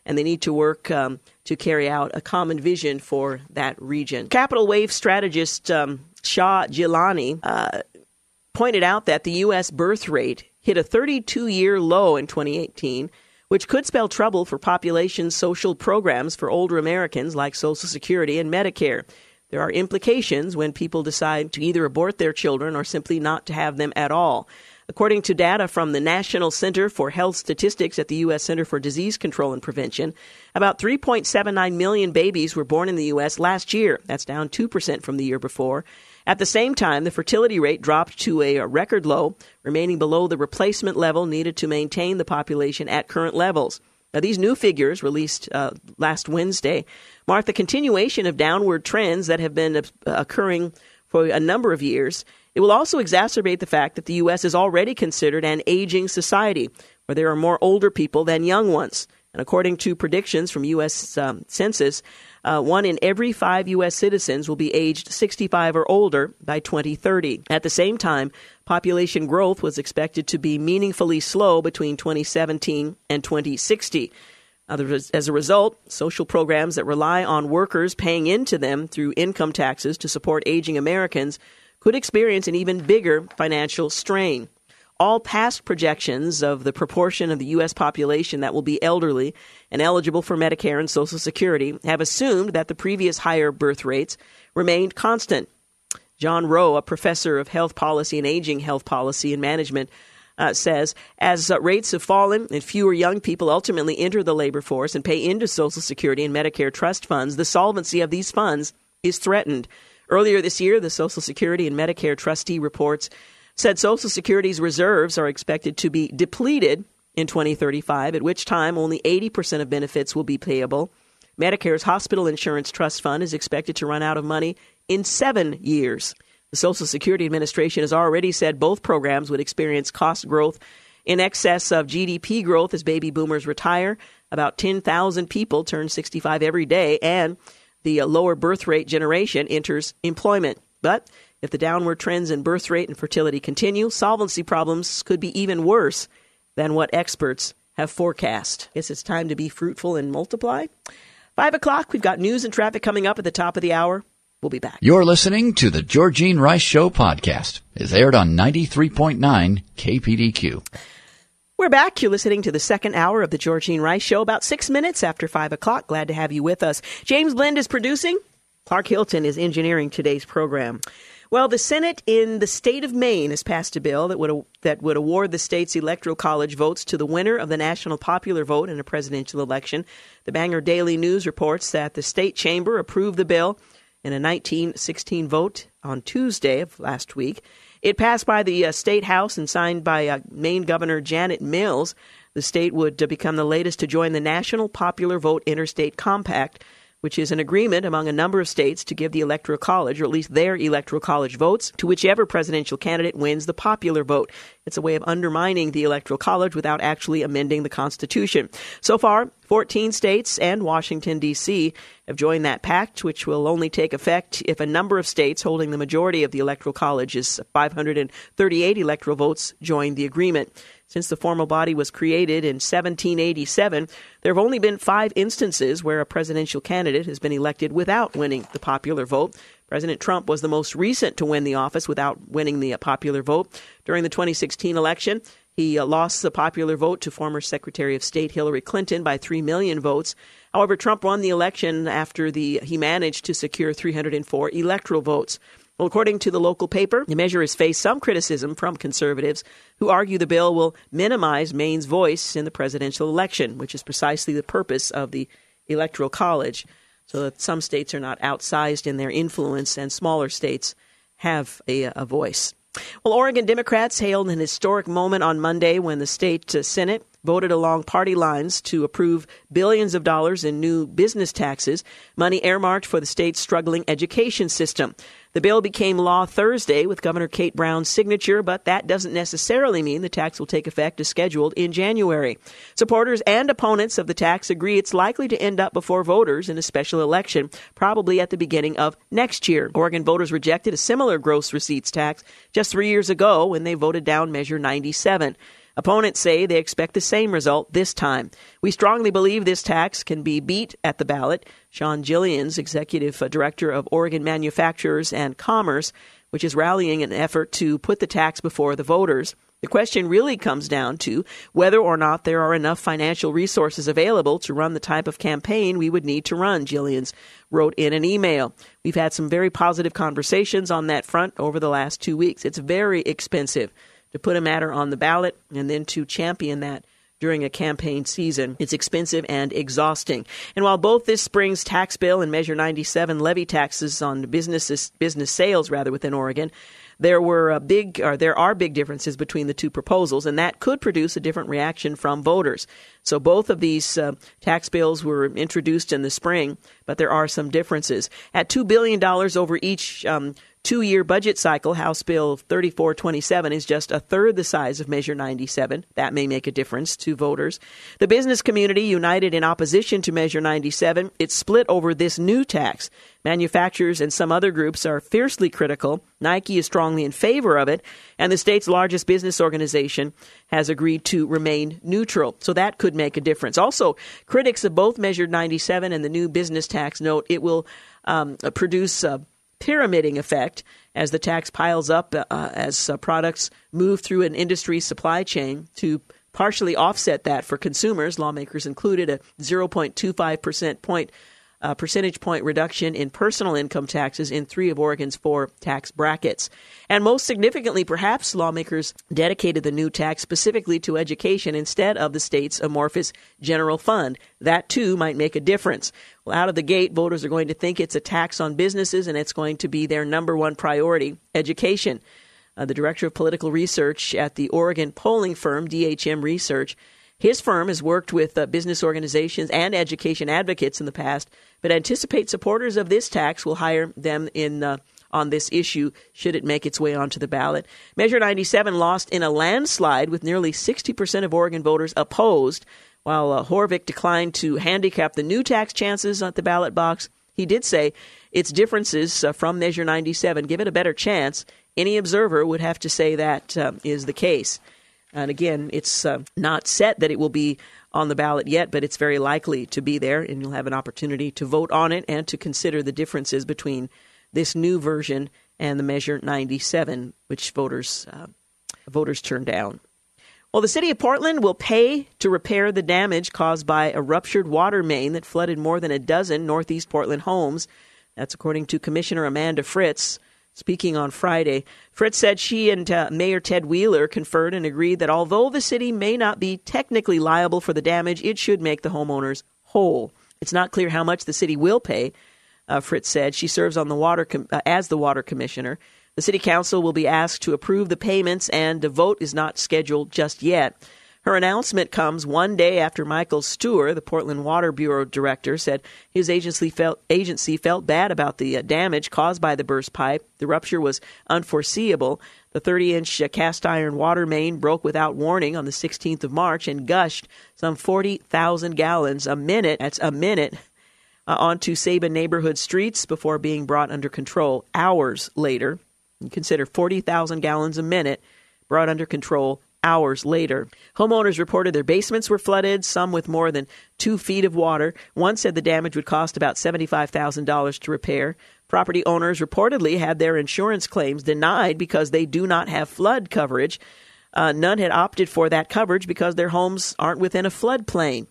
and they need to work um, to carry out a common vision for that region. Capital Wave strategist um, Shah Gilani uh, pointed out that the U.S. birth rate hit a 32 year low in 2018, which could spell trouble for population social programs for older Americans like Social Security and Medicare. There are implications when people decide to either abort their children or simply not to have them at all. According to data from the National Center for Health Statistics at the U.S. Center for Disease Control and Prevention, about 3.79 million babies were born in the U.S. last year. That's down 2% from the year before. At the same time, the fertility rate dropped to a record low, remaining below the replacement level needed to maintain the population at current levels. Now, these new figures, released uh, last Wednesday, mark the continuation of downward trends that have been uh, occurring for a number of years it will also exacerbate the fact that the U.S. is already considered an aging society, where there are more older people than young ones. And according to predictions from U.S. Um, Census, uh, one in every five U.S. citizens will be aged 65 or older by 2030. At the same time, population growth was expected to be meaningfully slow between 2017 and 2060. As a result, social programs that rely on workers paying into them through income taxes to support aging Americans could experience an even bigger financial strain. All past projections of the proportion of the U.S. population that will be elderly and eligible for Medicare and Social Security have assumed that the previous higher birth rates remained constant. John Rowe, a professor of health policy and aging health policy and management, uh, says as uh, rates have fallen and fewer young people ultimately enter the labor force and pay into Social Security and Medicare trust funds, the solvency of these funds is threatened. Earlier this year, the Social Security and Medicare trustee reports said Social Security's reserves are expected to be depleted in 2035, at which time only 80% of benefits will be payable. Medicare's Hospital Insurance Trust Fund is expected to run out of money in seven years. The Social Security Administration has already said both programs would experience cost growth in excess of GDP growth as baby boomers retire. About 10,000 people turn 65 every day, and the lower birth rate generation enters employment. But if the downward trends in birth rate and fertility continue, solvency problems could be even worse than what experts have forecast. Guess it's time to be fruitful and multiply. Five o'clock, we've got news and traffic coming up at the top of the hour. We'll be back. You're listening to the Georgene Rice Show podcast. It's aired on 93.9 KPDQ. We're back. You're listening to the second hour of the Georgene Rice Show, about six minutes after five o'clock. Glad to have you with us. James Blend is producing. Clark Hilton is engineering today's program. Well, the Senate in the state of Maine has passed a bill that would that would award the state's electoral college votes to the winner of the national popular vote in a presidential election. The Bangor Daily News reports that the state chamber approved the bill in a 1916 vote on Tuesday of last week. It passed by the uh, state house and signed by uh, Maine Governor Janet Mills. The state would uh, become the latest to join the National Popular Vote Interstate Compact, which is an agreement among a number of states to give the Electoral College, or at least their Electoral College votes, to whichever presidential candidate wins the popular vote. It's a way of undermining the Electoral College without actually amending the Constitution. So far, 14 states and Washington, D.C. have joined that pact, which will only take effect if a number of states holding the majority of the Electoral College's 538 electoral votes join the agreement. Since the formal body was created in 1787, there have only been five instances where a presidential candidate has been elected without winning the popular vote. President Trump was the most recent to win the office without winning the popular vote. During the 2016 election, he uh, lost the popular vote to former Secretary of State Hillary Clinton by 3 million votes. However, Trump won the election after the he managed to secure 304 electoral votes. Well, according to the local paper, the measure has faced some criticism from conservatives who argue the bill will minimize Maine's voice in the presidential election, which is precisely the purpose of the Electoral College, so that some states are not outsized in their influence and smaller states have a, a voice. Well, Oregon Democrats hailed an historic moment on Monday when the state uh, Senate voted along party lines to approve billions of dollars in new business taxes, money earmarked for the state's struggling education system. The bill became law Thursday with Governor Kate Brown's signature, but that doesn't necessarily mean the tax will take effect as scheduled in January. Supporters and opponents of the tax agree it's likely to end up before voters in a special election, probably at the beginning of next year. Oregon voters rejected a similar gross receipts tax just three years ago when they voted down Measure 97. Opponents say they expect the same result this time. We strongly believe this tax can be beat at the ballot. Sean Gillians, executive uh, director of Oregon Manufacturers and Commerce, which is rallying an effort to put the tax before the voters. The question really comes down to whether or not there are enough financial resources available to run the type of campaign we would need to run, Gillians wrote in an email. We've had some very positive conversations on that front over the last two weeks. It's very expensive to put a matter on the ballot and then to champion that during a campaign season. It's expensive and exhausting. And while both this spring's tax bill and Measure 97 levy taxes on businesses, business sales rather within Oregon, there were big or there are big differences between the two proposals, and that could produce a different reaction from voters. So both of these uh, tax bills were introduced in the spring, but there are some differences. At two billion dollars over each um, two year budget cycle, House Bill 3427 is just a third the size of Measure 97. That may make a difference to voters. The business community united in opposition to Measure 97. It's split over this new tax. Manufacturers and some other groups are fiercely critical. Nike is strongly in favor of it, and the state's largest business organization has agreed to remain neutral. So that could make a difference. Also, critics of both Measure 97 and the new business tax note it will um, produce uh, pyramiding effect as the tax piles up uh, as uh, products move through an industry supply chain to partially offset that for consumers. Lawmakers included a 0.25% point uh, percentage point reduction in personal income taxes in three of Oregon's four tax brackets. And most significantly, perhaps, lawmakers dedicated the new tax specifically to education instead of the state's amorphous general fund. That, too, might make a difference. Well, out of the gate, voters are going to think it's a tax on businesses and it's going to be their number one priority education. Uh, the director of political research at the Oregon polling firm DHM Research his firm has worked with uh, business organizations and education advocates in the past, but anticipates supporters of this tax will hire them in uh, on this issue should it make its way onto the ballot. Measure 97 lost in a landslide with nearly 60% of Oregon voters opposed, while uh, Horvick declined to handicap the new tax chances at the ballot box. He did say its differences uh, from Measure 97 give it a better chance. Any observer would have to say that uh, is the case. And again, it's uh, not set that it will be on the ballot yet, but it's very likely to be there, and you'll have an opportunity to vote on it and to consider the differences between this new version and the Measure 97, which voters uh, voters turned down. Well, the city of Portland will pay to repair the damage caused by a ruptured water main that flooded more than a dozen Northeast Portland homes. That's according to Commissioner Amanda Fritz. Speaking on Friday, Fritz said she and uh, Mayor Ted Wheeler conferred and agreed that although the city may not be technically liable for the damage, it should make the homeowners whole. It's not clear how much the city will pay, uh, Fritz said. She serves on the water com- uh, as the water commissioner. The city council will be asked to approve the payments, and a vote is not scheduled just yet. Her announcement comes one day after Michael Stuhr, the Portland Water Bureau director, said his agency felt, agency felt bad about the uh, damage caused by the burst pipe. The rupture was unforeseeable. The 30 inch uh, cast iron water main broke without warning on the 16th of March and gushed some 40,000 gallons a minute. That's a minute. Uh, onto Sabin neighborhood streets before being brought under control hours later. You consider 40,000 gallons a minute brought under control hours later. Homeowners reported their basements were flooded, some with more than two feet of water. One said the damage would cost about $75,000 to repair. Property owners reportedly had their insurance claims denied because they do not have flood coverage. Uh, none had opted for that coverage because their homes aren't within a floodplain.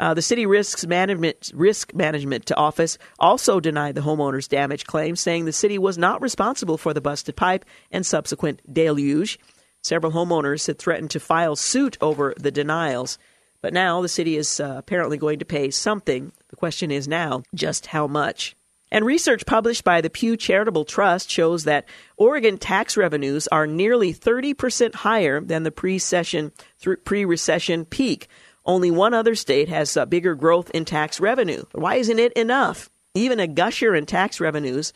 Uh, the city risks management risk management office also denied the homeowner's damage claim, saying the city was not responsible for the busted pipe and subsequent deluge. Several homeowners had threatened to file suit over the denials, but now the city is uh, apparently going to pay something. The question is now just how much. And research published by the Pew Charitable Trust shows that Oregon tax revenues are nearly 30% higher than the pre-recession pre-recession peak. Only one other state has uh, bigger growth in tax revenue. Why isn't it enough? Even a gusher in tax revenues,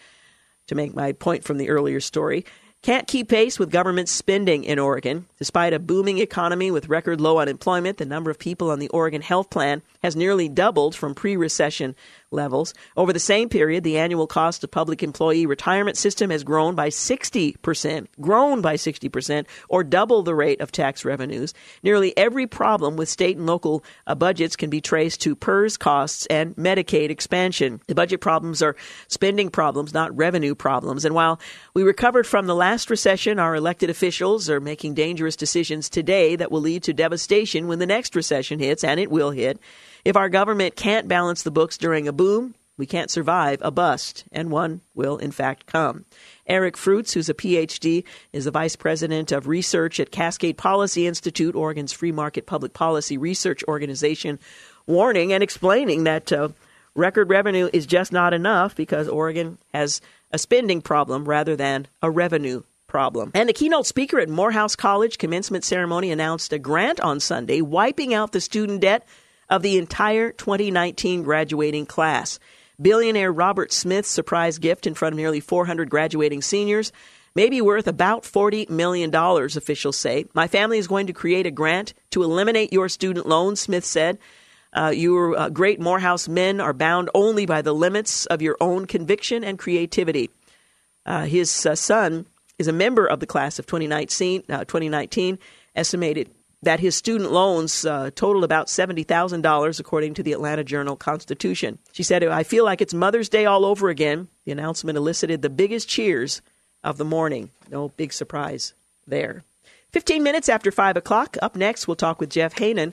to make my point from the earlier story, can't keep pace with government spending in Oregon. Despite a booming economy with record low unemployment, the number of people on the Oregon Health Plan has nearly doubled from pre recession levels. Over the same period, the annual cost of public employee retirement system has grown by 60%, grown by 60%, or double the rate of tax revenues. Nearly every problem with state and local uh, budgets can be traced to PERS costs and Medicaid expansion. The budget problems are spending problems, not revenue problems. And while we recovered from the last recession, our elected officials are making dangerous decisions today that will lead to devastation when the next recession hits, and it will hit. If our government can't balance the books during a boom, we can't survive a bust, and one will in fact come. Eric Fruits, who's a PhD, is the vice president of research at Cascade Policy Institute, Oregon's free market public policy research organization, warning and explaining that uh, record revenue is just not enough because Oregon has a spending problem rather than a revenue problem. And the keynote speaker at Morehouse College commencement ceremony announced a grant on Sunday wiping out the student debt of the entire 2019 graduating class. Billionaire Robert Smith's surprise gift in front of nearly 400 graduating seniors may be worth about $40 million, officials say. My family is going to create a grant to eliminate your student loans, Smith said. Uh, your uh, great Morehouse men are bound only by the limits of your own conviction and creativity. Uh, his uh, son is a member of the class of 2019, uh, 2019 estimated that his student loans uh, totaled about $70,000, according to the Atlanta Journal Constitution. She said, I feel like it's Mother's Day all over again. The announcement elicited the biggest cheers of the morning. No big surprise there. 15 minutes after 5 o'clock, up next, we'll talk with Jeff Haanen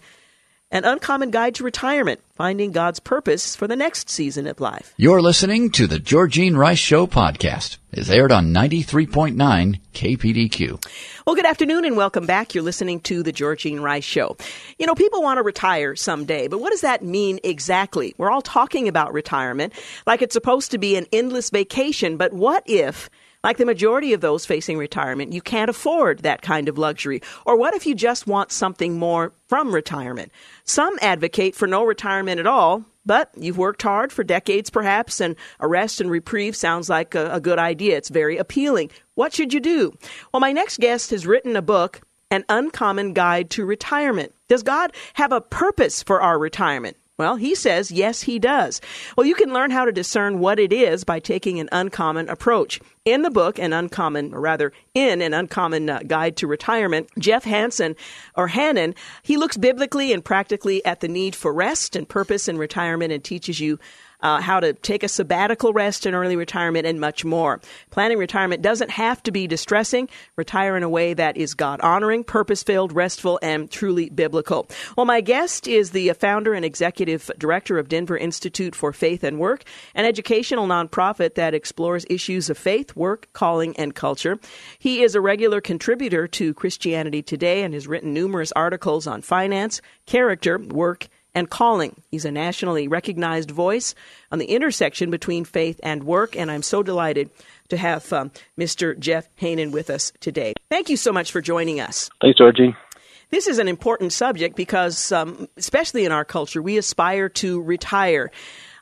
an Uncommon Guide to Retirement, Finding God's Purpose for the Next Season of Life. You're listening to the Georgene Rice Show podcast. It's aired on 93.9 KPDQ. Well, good afternoon and welcome back. You're listening to the Georgene Rice Show. You know, people want to retire someday, but what does that mean exactly? We're all talking about retirement like it's supposed to be an endless vacation, but what if like the majority of those facing retirement, you can't afford that kind of luxury. Or what if you just want something more from retirement? Some advocate for no retirement at all, but you've worked hard for decades perhaps, and a rest and reprieve sounds like a, a good idea. It's very appealing. What should you do? Well, my next guest has written a book an uncommon guide to retirement. Does God have a purpose for our retirement? Well, he says, yes, he does. Well, you can learn how to discern what it is by taking an uncommon approach. In the book, An Uncommon, or rather, in An Uncommon uh, Guide to Retirement, Jeff Hansen, or Hannon, he looks biblically and practically at the need for rest and purpose in retirement and teaches you uh, how to take a sabbatical rest and early retirement, and much more. Planning retirement doesn't have to be distressing. Retire in a way that is God honoring, purpose filled, restful, and truly biblical. Well, my guest is the founder and executive director of Denver Institute for Faith and Work, an educational nonprofit that explores issues of faith, work, calling, and culture. He is a regular contributor to Christianity Today and has written numerous articles on finance, character, work, and calling. He's a nationally recognized voice on the intersection between faith and work, and I'm so delighted to have um, Mr. Jeff Haanen with us today. Thank you so much for joining us. Thanks, Georgie. This is an important subject because, um, especially in our culture, we aspire to retire.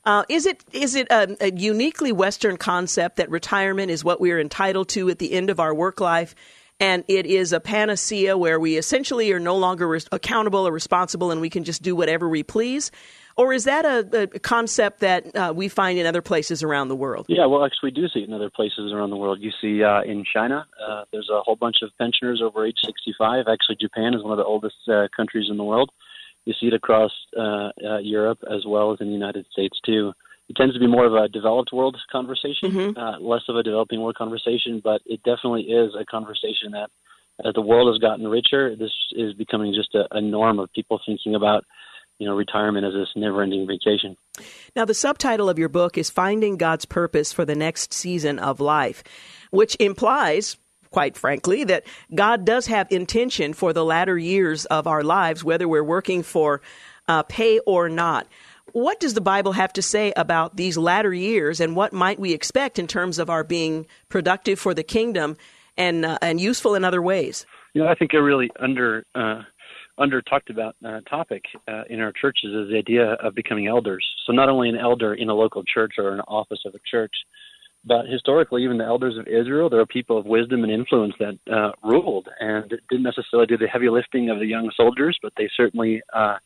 Uh, is it is it a, a, uniquely Western concept that retirement is what we are entitled to at the end of our work life, and it is a panacea where we essentially are no longer re- accountable or responsible and we can just do whatever we please? Or is that a, a concept that uh, we find in other places around the world? Yeah, well, actually, we do see it in other places around the world. You see uh, in China, uh, there's a whole bunch of pensioners over age 65. Actually, Japan is one of the oldest uh, countries in the world. You see it across uh, uh, Europe as well as in the United States, too it tends to be more of a developed world conversation, mm-hmm. uh, less of a developing world conversation, but it definitely is a conversation that as the world has gotten richer, this is becoming just a, a norm of people thinking about you know retirement as this never-ending vacation. Now, the subtitle of your book is "Finding God's Purpose for the Next Season of Life," which implies quite frankly, that God does have intention for the latter years of our lives, whether we're working for uh, pay or not. What does the Bible have to say about these latter years, and what might we expect in terms of our being productive for the kingdom and uh, and useful in other ways? You know, I think a really under uh, under talked about uh, topic uh, in our churches is the idea of becoming elders. So not only an elder in a local church or an office of a church, but historically, even the elders of Israel, there were people of wisdom and influence that uh, ruled and didn't necessarily do the heavy lifting of the young soldiers, but they certainly uh,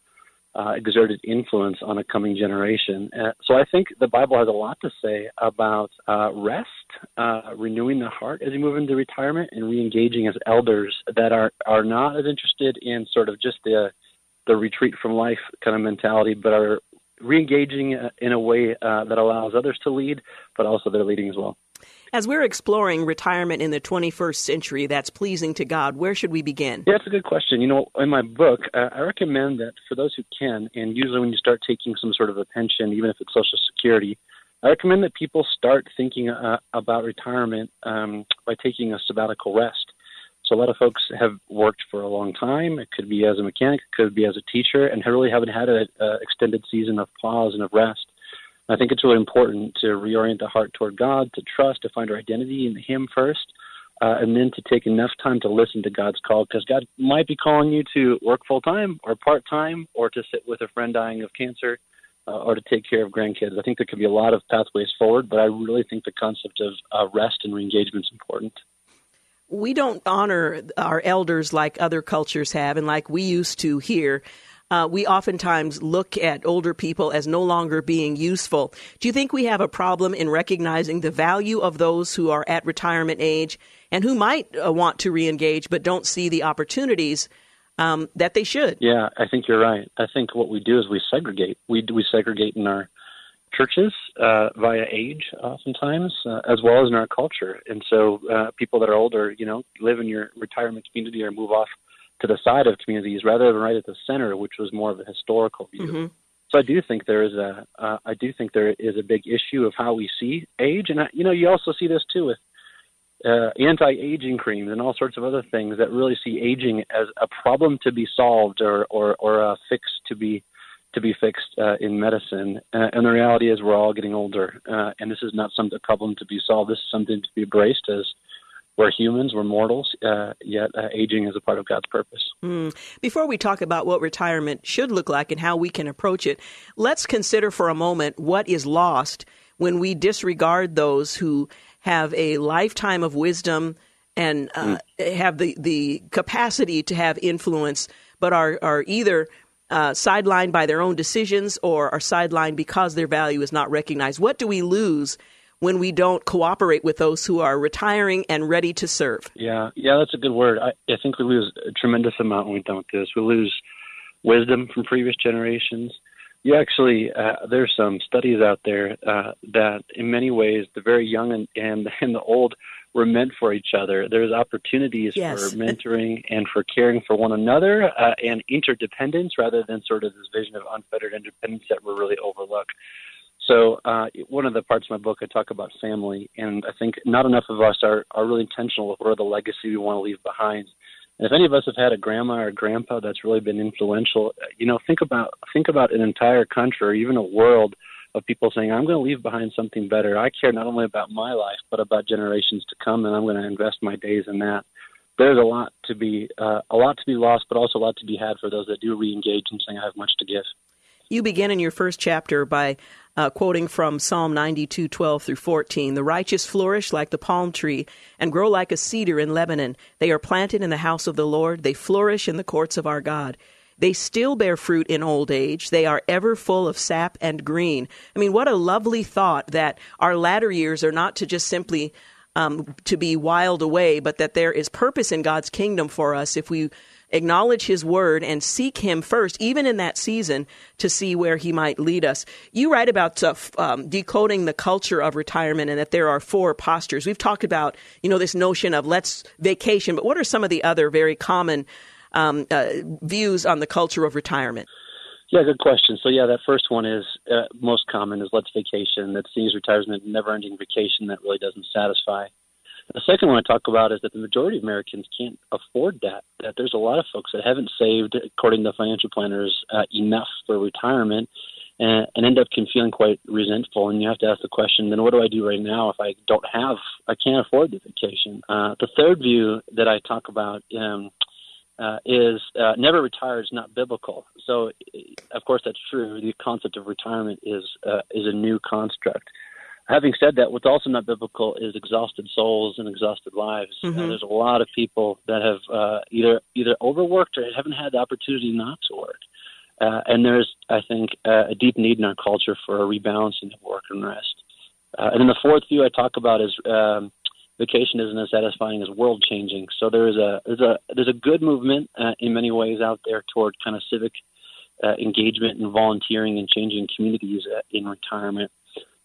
uh, exerted influence on a coming generation. Uh, so I think the Bible has a lot to say about uh, rest, uh, renewing the heart as you move into retirement, and reengaging as elders that are are not as interested in sort of just the the retreat from life kind of mentality, but are reengaging uh, in a way uh, that allows others to lead, but also they're leading as well. As we're exploring retirement in the 21st century that's pleasing to God, where should we begin? Yeah, that's a good question. You know, in my book, uh, I recommend that for those who can, and usually when you start taking some sort of a pension, even if it's Social Security, I recommend that people start thinking uh, about retirement um, by taking a sabbatical rest. So a lot of folks have worked for a long time. It could be as a mechanic, it could be as a teacher, and really haven't had an extended season of pause and of rest. I think it's really important to reorient the heart toward God, to trust, to find our identity in Him first, uh, and then to take enough time to listen to God's call because God might be calling you to work full time or part time or to sit with a friend dying of cancer. Uh, or to take care of grandkids. I think there could be a lot of pathways forward, but I really think the concept of uh, rest and reengagement is important we don't honor our elders like other cultures have and like we used to here uh, we oftentimes look at older people as no longer being useful. Do you think we have a problem in recognizing the value of those who are at retirement age and who might uh, want to reengage but don't see the opportunities um, that they should? Yeah, I think you're right. I think what we do is we segregate. We we segregate in our churches uh, via age, oftentimes, uh, as well as in our culture. And so, uh, people that are older, you know, live in your retirement community or move off to the side of communities rather than right at the center, which was more of a historical view. Mm-hmm. So I do think there is a uh, I do think there is a big issue of how we see age, and I, you know you also see this too with uh, anti-aging creams and all sorts of other things that really see aging as a problem to be solved or or, or a fix to be to be fixed uh, in medicine. Uh, and the reality is we're all getting older, uh, and this is not some problem to be solved. This is something to be embraced as we're humans, we're mortals, uh, yet uh, aging is a part of God's purpose. Mm. Before we talk about what retirement should look like and how we can approach it, let's consider for a moment what is lost when we disregard those who have a lifetime of wisdom and uh, mm. have the, the capacity to have influence, but are, are either uh, sidelined by their own decisions or are sidelined because their value is not recognized. What do we lose when we don't cooperate with those who are retiring and ready to serve. Yeah, yeah, that's a good word. I, I think we lose a tremendous amount when we don't do this. We lose wisdom from previous generations. You actually, uh, there's some studies out there uh, that, in many ways, the very young and, and and the old were meant for each other. There's opportunities yes. for mentoring and for caring for one another uh, and interdependence rather than sort of this vision of unfettered independence that we're really overlooked. So uh, one of the parts of my book, I talk about family, and I think not enough of us are, are really intentional with what are the legacy we want to leave behind. And if any of us have had a grandma or a grandpa that's really been influential, you know, think about think about an entire country or even a world of people saying, "I'm going to leave behind something better. I care not only about my life but about generations to come, and I'm going to invest my days in that." There's a lot to be uh, a lot to be lost, but also a lot to be had for those that do re-engage and saying, "I have much to give." You begin in your first chapter by uh, quoting from Psalm 92, 12 through 14. The righteous flourish like the palm tree and grow like a cedar in Lebanon. They are planted in the house of the Lord. They flourish in the courts of our God. They still bear fruit in old age. They are ever full of sap and green. I mean, what a lovely thought that our latter years are not to just simply um, to be wiled away, but that there is purpose in God's kingdom for us if we acknowledge his word and seek him first, even in that season, to see where he might lead us. You write about uh, um, decoding the culture of retirement and that there are four postures. We've talked about, you know, this notion of let's vacation, but what are some of the other very common um, uh, views on the culture of retirement? Yeah, good question. So yeah, that first one is uh, most common is let's vacation. That sees retirement never-ending vacation that really doesn't satisfy. The second one I talk about is that the majority of Americans can't afford that. That there's a lot of folks that haven't saved, according to financial planners, uh, enough for retirement, and, and end up can feeling quite resentful. And you have to ask the question: Then what do I do right now if I don't have, I can't afford the vacation? Uh, the third view that I talk about. Um, uh, is uh, never retire is not biblical. So, of course, that's true. The concept of retirement is uh, is a new construct having said that, what's also not biblical is exhausted souls and exhausted lives. Uh, mm-hmm. Uh, there's a lot of people that have uh, either either overworked or haven't had the opportunity not to work. Uh, and there's, I think, uh, a deep need in our culture for a rebalancing of work and rest. Uh, and then the fourth view I talk about is um, vacation isn't as satisfying as world changing. So there is a there's a there's a good movement uh, in many ways out there toward kind of civic uh, engagement and volunteering and changing communities uh, in retirement.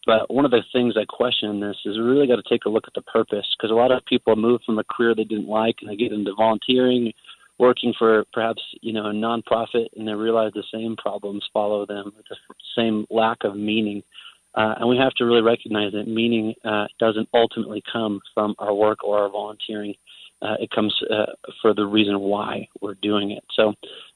But one of the things I question in this is we really got to take a look at the purpose because a lot of people move from a career they didn't like and they get into volunteering, working for perhaps you know a nonprofit, and they realize the same problems follow them, the same lack of meaning. Uh, and we have to really recognize that meaning uh, doesn't ultimately come from our work or our volunteering. Uh, it comes uh, for the reason why we're doing it. So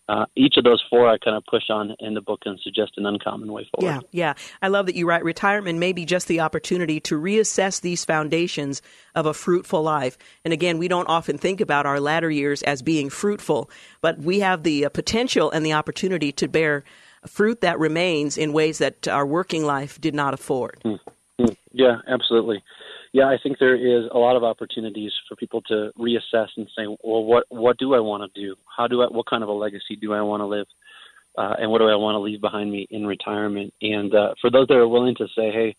uh, each of those four I kind of push on in the book and suggest an uncommon way forward. Yeah, yeah. I love that you write retirement may be just the opportunity to reassess these foundations of a fruitful life. And again, we don't often think about our latter years as being fruitful, but we have the uh, potential and the opportunity to bear fruit that remains in ways that our working life did not afford. Mm-hmm. Yeah, absolutely yeah, I think there is a lot of opportunities for people to reassess and say, well, what what do I want to do? How do I? What kind of a legacy do I want to live? Uh, and what do I want to leave behind me in retirement? And uh, for those that are willing to say, hey,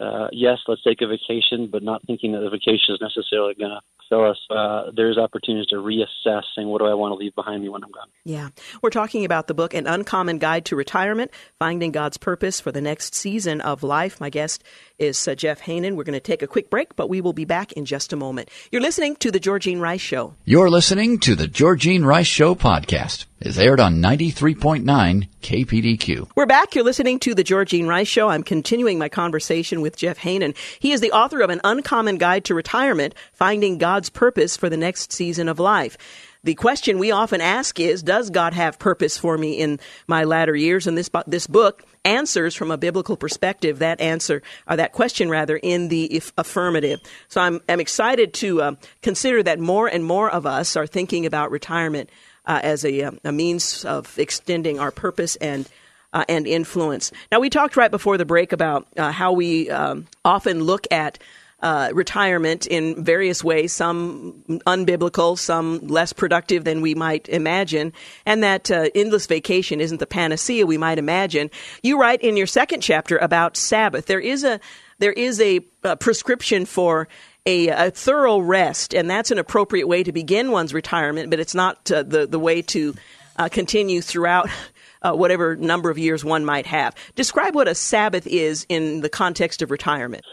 uh, yes, let's take a vacation, but not thinking that the vacation is necessarily going to fill us. Uh, there's opportunities to reassess, saying, what do I want to leave behind me when I'm gone? Yeah. We're talking about the book, An Uncommon Guide to Retirement, Finding God's Purpose for the Next Season of Life. My guest is uh, Jeff Haanen. We're going to take a quick break, but we will be back in just a moment. You're listening to The Georgene Rice Show. You're listening to The Georgene Rice Show podcast is aired on 93.9 KPDQ. We're back. You're listening to The Georgene Rice Show. I'm continuing my conversation with Jeff Haanen. He is the author of An Uncommon Guide to Retirement, Finding God's Purpose for the Next Season of Life. The question we often ask is, does God have purpose for me in my latter years? And this, this book answers from a biblical perspective that answer, or that question rather, in the affirmative. So I'm, I'm excited to uh, consider that more and more of us are thinking about retirement uh, as a, um, a, means of extending our purpose and uh, and influence. Now, we talked right before the break about uh, how we um, often look at uh, retirement in various ways, some unbiblical, some less productive than we might imagine, and that uh, endless vacation isn't the panacea we might imagine. You write in your second chapter about Sabbath. There is a there is a, a prescription for a, a, thorough rest, and that's an appropriate way to begin one's retirement, but it's not uh, the, the way to uh, continue throughout uh, whatever number of years one might have. Describe what a Sabbath is in the context of retirement.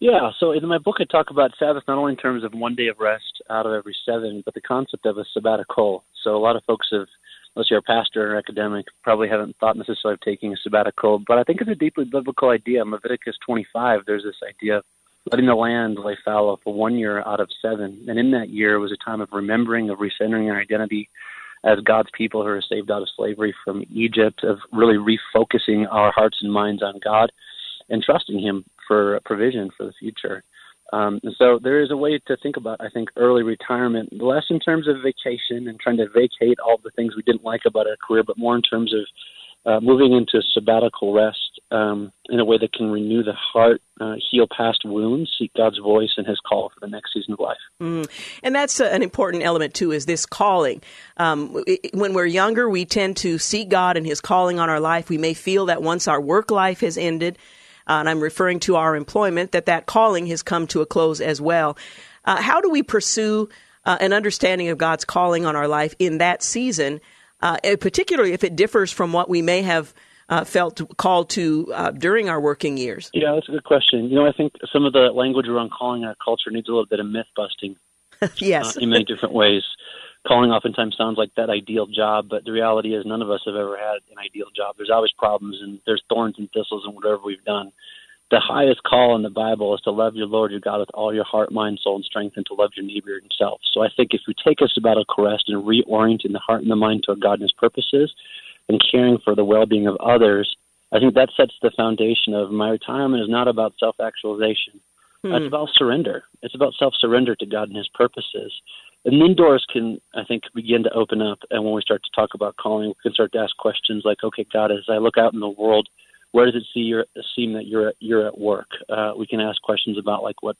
Yeah, so in my book, I talk about Sabbath not only in terms of one day of rest out of every seven, but the concept of a sabbatical. So a lot of folks have, unless you're a pastor or academic, probably haven't thought necessarily of taking a sabbatical. But I think it's a deeply biblical idea. In Leviticus 25, there's this idea of letting the land lay fallow for one year out of seven. And in that year was a time of remembering, of recentering our identity as God's people who are saved out of slavery from Egypt, of really refocusing our hearts and minds on God and trusting Him for provision for the future. Um, and so there is a way to think about, I think, early retirement, less in terms of vacation and trying to vacate all the things we didn't like about our career, but more in terms of uh, moving into sabbatical rest um, in a way that can renew the heart, uh, heal past wounds, seek God's voice and His call for the next season of life. Mm. And that's uh, an important element too. Is this calling? Um, it, when we're younger, we tend to seek God and His calling on our life. We may feel that once our work life has ended, uh, and I'm referring to our employment, that that calling has come to a close as well. Uh, how do we pursue uh, an understanding of God's calling on our life in that season, uh, particularly if it differs from what we may have uh, felt called to uh, during our working years? Yeah, that's a good question. You know, I think some of the language around calling our culture needs a little bit of myth busting. yes. in many different ways calling oftentimes sounds like that ideal job, but the reality is none of us have ever had an ideal job. There's always problems and there's thorns and thistles and whatever we've done. The highest call in the Bible is to love your Lord your God with all your heart, mind, soul, and strength, and to love your neighbor yourself. So I think if we take us about a rest and reorienting the heart and the mind to God and His purposes, and caring for the well-being of others, I think that sets the foundation of my retirement is not about self-actualization. Hmm. It's about surrender. It's about self-surrender to God and His purposes. And then doors can, I think, begin to open up. And when we start to talk about calling, we can start to ask questions like, okay, God, as I look out in the world, where does it see your, seem that you're you're at work? Uh, we can ask questions about like what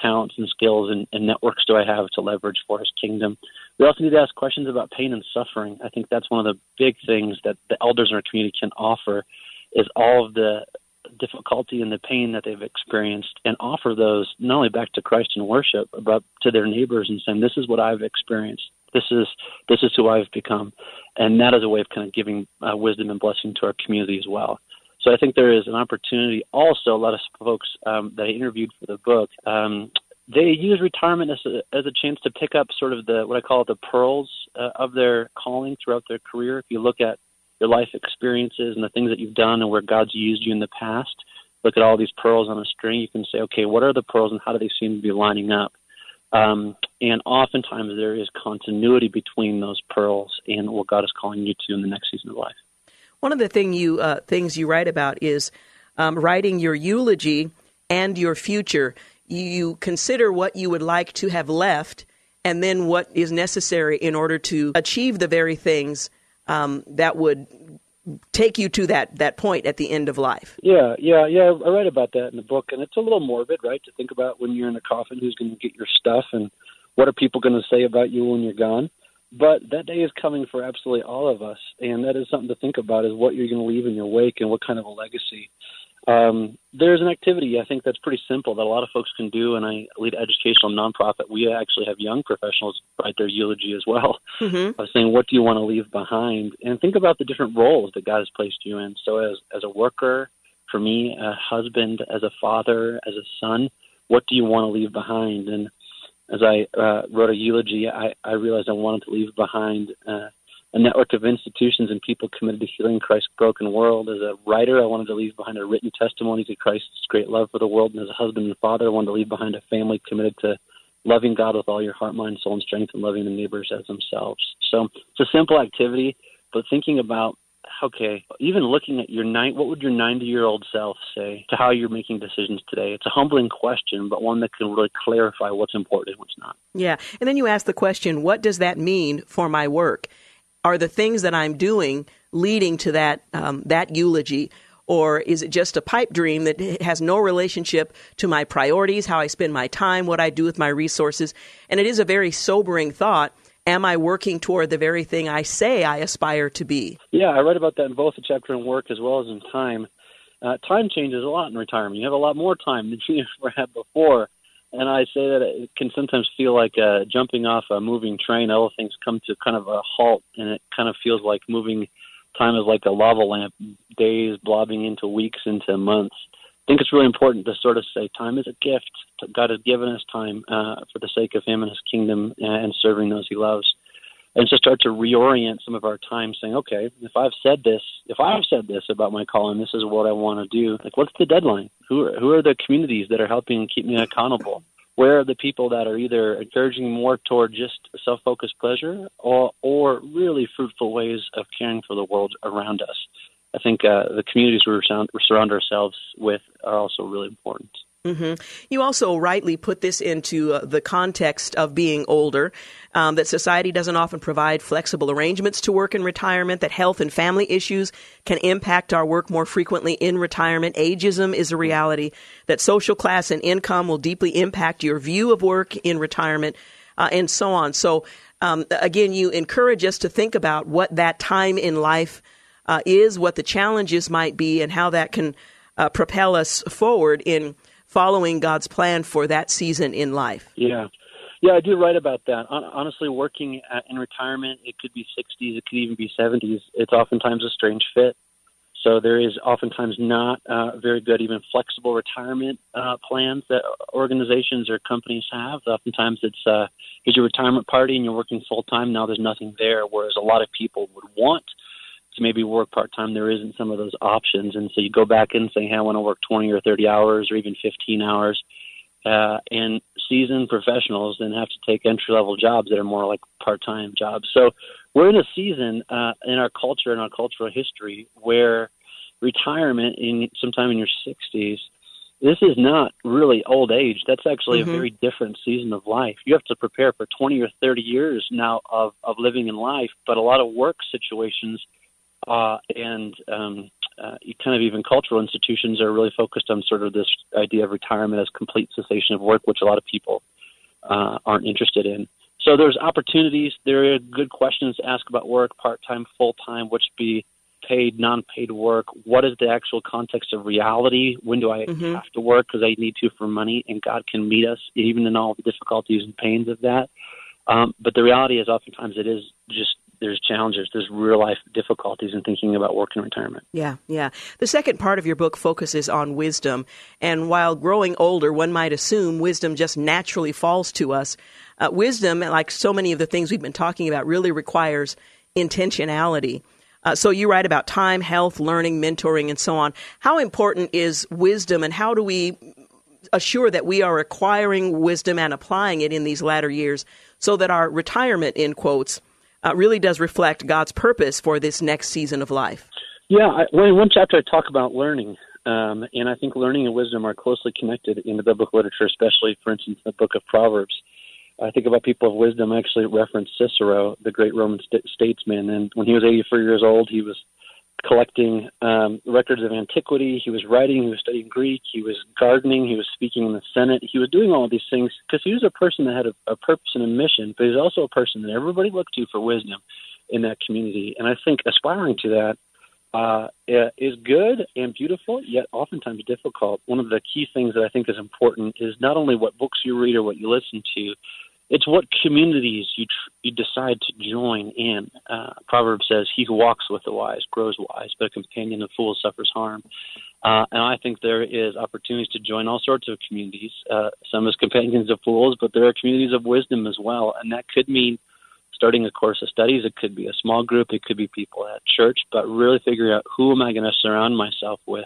talents and skills and, and networks do I have to leverage for His kingdom. We also need to ask questions about pain and suffering. I think that's one of the big things that the elders in our community can offer is all of the difficulty and the pain that they've experienced and offer those not only back to Christ in worship, but to their neighbors and saying, This is what I've experienced. This is this is who I've become. And that is a way of kind of giving uh, wisdom and blessing to our community as well. So I think there is an opportunity. Also, a lot of folks um, that I interviewed for the book, um, they use retirement as a, as a chance to pick up sort of the what I call the pearls uh, of their calling throughout their career. If you look at your life experiences and the things that you've done and where God's used you in the past. Look at all these pearls on a string. You can say, okay, what are the pearls and how do they seem to be lining up? Um, and oftentimes there is continuity between those pearls and what God is calling you to in the next season of life. One of the thing you uh, things you write about is um, writing your eulogy and your future. You consider what you would like to have left, and then what is necessary in order to achieve the very things um, that would take you to that that point at the end of life. Yeah, yeah, yeah. I write about that in the book, and it's a little morbid, right? To think about when you're in a coffin, who's going to get your stuff, and what are people going to say about you when you're gone. But that day is coming for absolutely all of us, and that is something to think about: is what you're going to leave in your wake, and what kind of a legacy. Um, there's an activity I think that's pretty simple that a lot of folks can do, and I lead an educational nonprofit. We actually have young professionals write their eulogy as well, mm-hmm. of saying what do you want to leave behind, and think about the different roles that God has placed you in. So as as a worker, for me, a husband, as a father, as a son, what do you want to leave behind? And as I uh, wrote a eulogy, I, I realized I wanted to leave behind. Uh, a network of institutions and people committed to healing Christ's broken world. As a writer, I wanted to leave behind a written testimony to Christ's great love for the world. And as a husband and father, I wanted to leave behind a family committed to loving God with all your heart, mind, soul, and strength, and loving the neighbors as themselves. So it's a simple activity, but thinking about okay, even looking at your nine, what would your 90 year old self say to how you're making decisions today? It's a humbling question, but one that can really clarify what's important and what's not. Yeah. And then you ask the question, what does that mean for my work? are the things that I'm doing leading to that um, that eulogy, or is it just a pipe dream that has no relationship to my priorities, how I spend my time, what I do with my resources? And it is a very sobering thought. Am I working toward the very thing I say I aspire to be? Yeah, I write about that in both the chapter in work as well as in time. Uh, time changes a lot in retirement. You have a lot more time than you ever had before and I say that it can sometimes feel like uh, jumping off a moving train. All things come to kind of a halt, and it kind of feels like moving time is like a lava lamp, days blobbing into weeks, into months. I think it's really important to sort of say time is a gift. God has given us time uh, for the sake of Him and His kingdom and serving those He loves. And to start to reorient some of our time, saying, okay, if I've said this, if I've said this about my calling, this is what I want to do. Like, what's the deadline? Who are, who are the communities that are helping keep me accountable? Where are the people that are either encouraging more toward just self-focused pleasure, or or really fruitful ways of caring for the world around us? I think uh, the communities we surround, ourselves with are also really important. Mm-hmm. You also rightly put this into uh, the context of being older, um, that society doesn't often provide flexible arrangements to work in retirement, that health and family issues can impact our work more frequently in retirement. Ageism is a reality, that social class and income will deeply impact your view of work in retirement, uh, and so on. So, um, again, you encourage us to think about what that time in life uh, is, what the challenges might be, and how that can uh, propel us forward in following God's plan for that season in life. Yeah. Yeah, I do write about that. Honestly, working at, in retirement, it could be 60s, it could even be 70s. It's oftentimes a strange fit. So there is oftentimes not uh, very good, even flexible retirement uh, plans that organizations or companies have. Oftentimes it's uh, here's your retirement party and you're working full time. Now there's nothing there. Whereas a lot of people would want to maybe work part time, there isn't some of those options. And so you go back in and say, hey, I want to work 20 or 30 hours or even 15 hours. Uh, and seasoned professionals then have to take entry level jobs that are more like part time jobs. So we're in a season uh, in our culture and our cultural history where retirement in sometime in your 60s this is not really old age. That's actually mm-hmm. a very different season of life. You have to prepare for 20 or 30 years now of, of living in life, but a lot of work situations uh, and um, uh, kind of even cultural institutions are really focused on sort of this idea of retirement as complete cessation of work, which a lot of people uh, aren't interested in. So there's opportunities. There are good questions to ask about work, part time, full time, which be paid, non paid work. What is the actual context of reality? When do I mm-hmm. have to work because I need to for money? And God can meet us even in all the difficulties and pains of that. Um, but the reality is, oftentimes, it is just there's challenges, there's real life difficulties in thinking about work and retirement. Yeah, yeah. The second part of your book focuses on wisdom, and while growing older, one might assume wisdom just naturally falls to us. Uh, wisdom, like so many of the things we've been talking about, really requires intentionality. Uh, so you write about time, health, learning, mentoring, and so on. How important is wisdom, and how do we assure that we are acquiring wisdom and applying it in these latter years so that our retirement, in quotes, uh, really does reflect God's purpose for this next season of life. Yeah, I, one chapter I talk about learning, um, and I think learning and wisdom are closely connected in the biblical literature, especially, for instance, the book of Proverbs. I think about people of wisdom. I actually reference Cicero, the great Roman st- statesman, and when he was 84 years old, he was collecting um, records of antiquity. He was writing. He was studying Greek. He was gardening. He was speaking in the Senate. He was doing all of these things because he was a person that had a, a purpose and a mission, but he's also a person that everybody looked to for wisdom in that community. And I think aspiring to that uh, is good and beautiful, yet oftentimes difficult. One of the key things that I think is important is not only what books you read or what you listen to, it's what communities you tr- you decide to join in. Uh, Proverb says, "He who walks with the wise grows wise, but a companion of fools suffers harm." Uh, and I think there is opportunities to join all sorts of communities. Uh, some as companions of fools, but there are communities of wisdom as well, and that could mean starting a course of studies. It could be a small group. It could be people at church. But really figuring out who am I going to surround myself with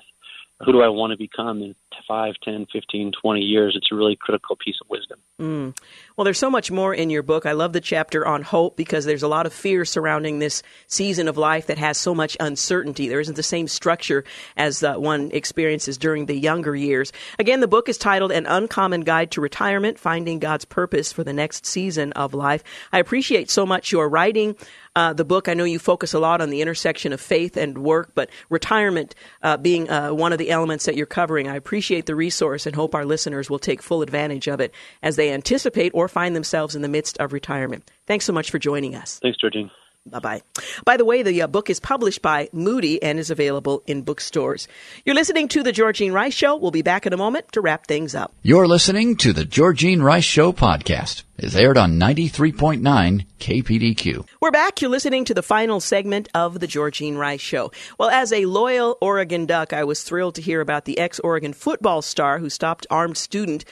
who do I want to become in 5, 10, 15, 20 years? It's a really critical piece of wisdom. Mm. Well, there's so much more in your book. I love the chapter on hope because there's a lot of fear surrounding this season of life that has so much uncertainty. There isn't the same structure as uh, one experiences during the younger years. Again, the book is titled An Uncommon Guide to Retirement Finding God's Purpose for the Next Season of Life. I appreciate so much your writing uh, the book. I know you focus a lot on the intersection of faith and work, but retirement uh, being uh, one of the elements that you're covering. I appreciate the resource and hope our listeners will take full advantage of it as they anticipate or find themselves in the midst of retirement. Thanks so much for joining us. Thanks, Georgene. Bye bye. By the way, the uh, book is published by Moody and is available in bookstores. You're listening to The Georgene Rice Show. We'll be back in a moment to wrap things up. You're listening to The Georgene Rice Show podcast. It's aired on 93.9 KPDQ. We're back. You're listening to the final segment of The Georgene Rice Show. Well, as a loyal Oregon Duck, I was thrilled to hear about the ex Oregon football star who stopped armed student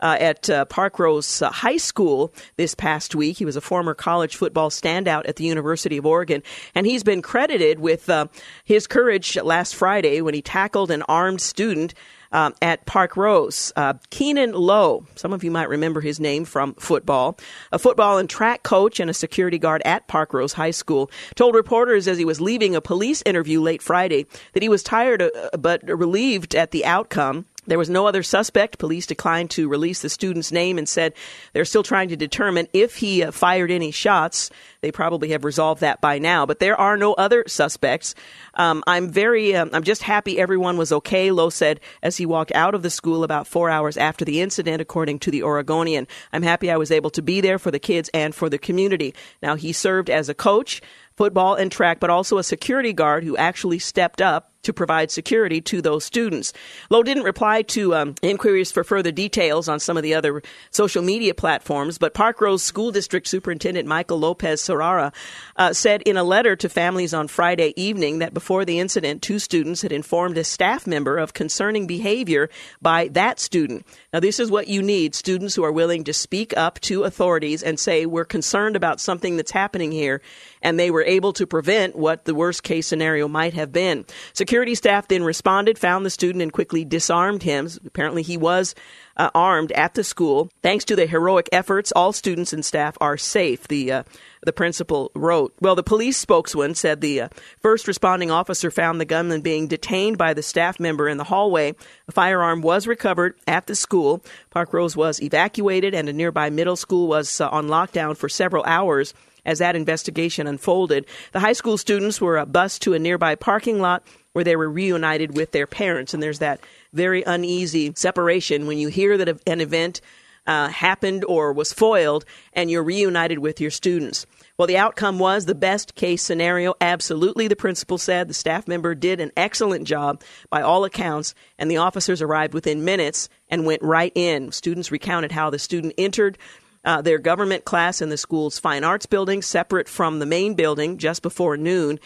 uh, at uh, Parkrose uh, High School this past week. He was a former college football standout at the University of Oregon, and he's been credited with uh, his courage last Friday when he tackled an armed student. Um, at Parkrose. Uh, Keenan Lowe, some of you might remember his name from football, a football and track coach and a security guard at Parkrose High School, told reporters as he was leaving a police interview late Friday that he was tired uh, but relieved at the outcome. There was no other suspect. Police declined to release the student's name and said they're still trying to determine if he uh, fired any shots. They probably have resolved that by now, but there are no other suspects. Um, I'm very, um, I'm just happy everyone was okay, Lowe said as he walked out of the school about four hours after the incident, according to the Oregonian. I'm happy I was able to be there for the kids and for the community. Now, he served as a coach football and track, but also a security guard who actually stepped up to provide security to those students. Lowe didn't reply to um, inquiries for further details on some of the other social media platforms, but Parkrose School District Superintendent Michael Lopez Serrara uh, said in a letter to families on Friday evening that before the incident, two students had informed a staff member of concerning behavior by that student. Now, this is what you need students who are willing to speak up to authorities and say, We're concerned about something that's happening here and they were able to prevent what the worst case scenario might have been. Security staff then responded, found the student, and quickly disarmed him. Apparently, he was uh, armed at the school. Thanks to the heroic efforts, all students and staff are safe. The uh, the principal wrote. Well, the police spokesman said the uh, first responding officer found the gunman being detained by the staff member in the hallway. A firearm was recovered at the school. Parkrose was evacuated, and a nearby middle school was uh, on lockdown for several hours as that investigation unfolded. The high school students were bused to a nearby parking lot where they were reunited with their parents. And there's that very uneasy separation when you hear that an event uh, happened or was foiled and you're reunited with your students. Well, the outcome was the best case scenario. Absolutely, the principal said. The staff member did an excellent job by all accounts, and the officers arrived within minutes and went right in. Students recounted how the student entered uh, their government class in the school's fine arts building, separate from the main building, just before noon.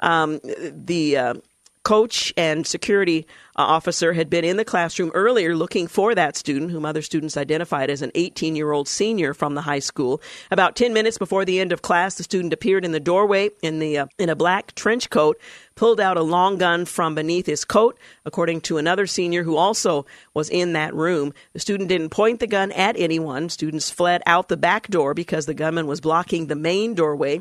Um, the uh, coach and security uh, officer had been in the classroom earlier looking for that student, whom other students identified as an 18 year old senior from the high school. About 10 minutes before the end of class, the student appeared in the doorway in, the, uh, in a black trench coat, pulled out a long gun from beneath his coat, according to another senior who also was in that room. The student didn't point the gun at anyone. Students fled out the back door because the gunman was blocking the main doorway.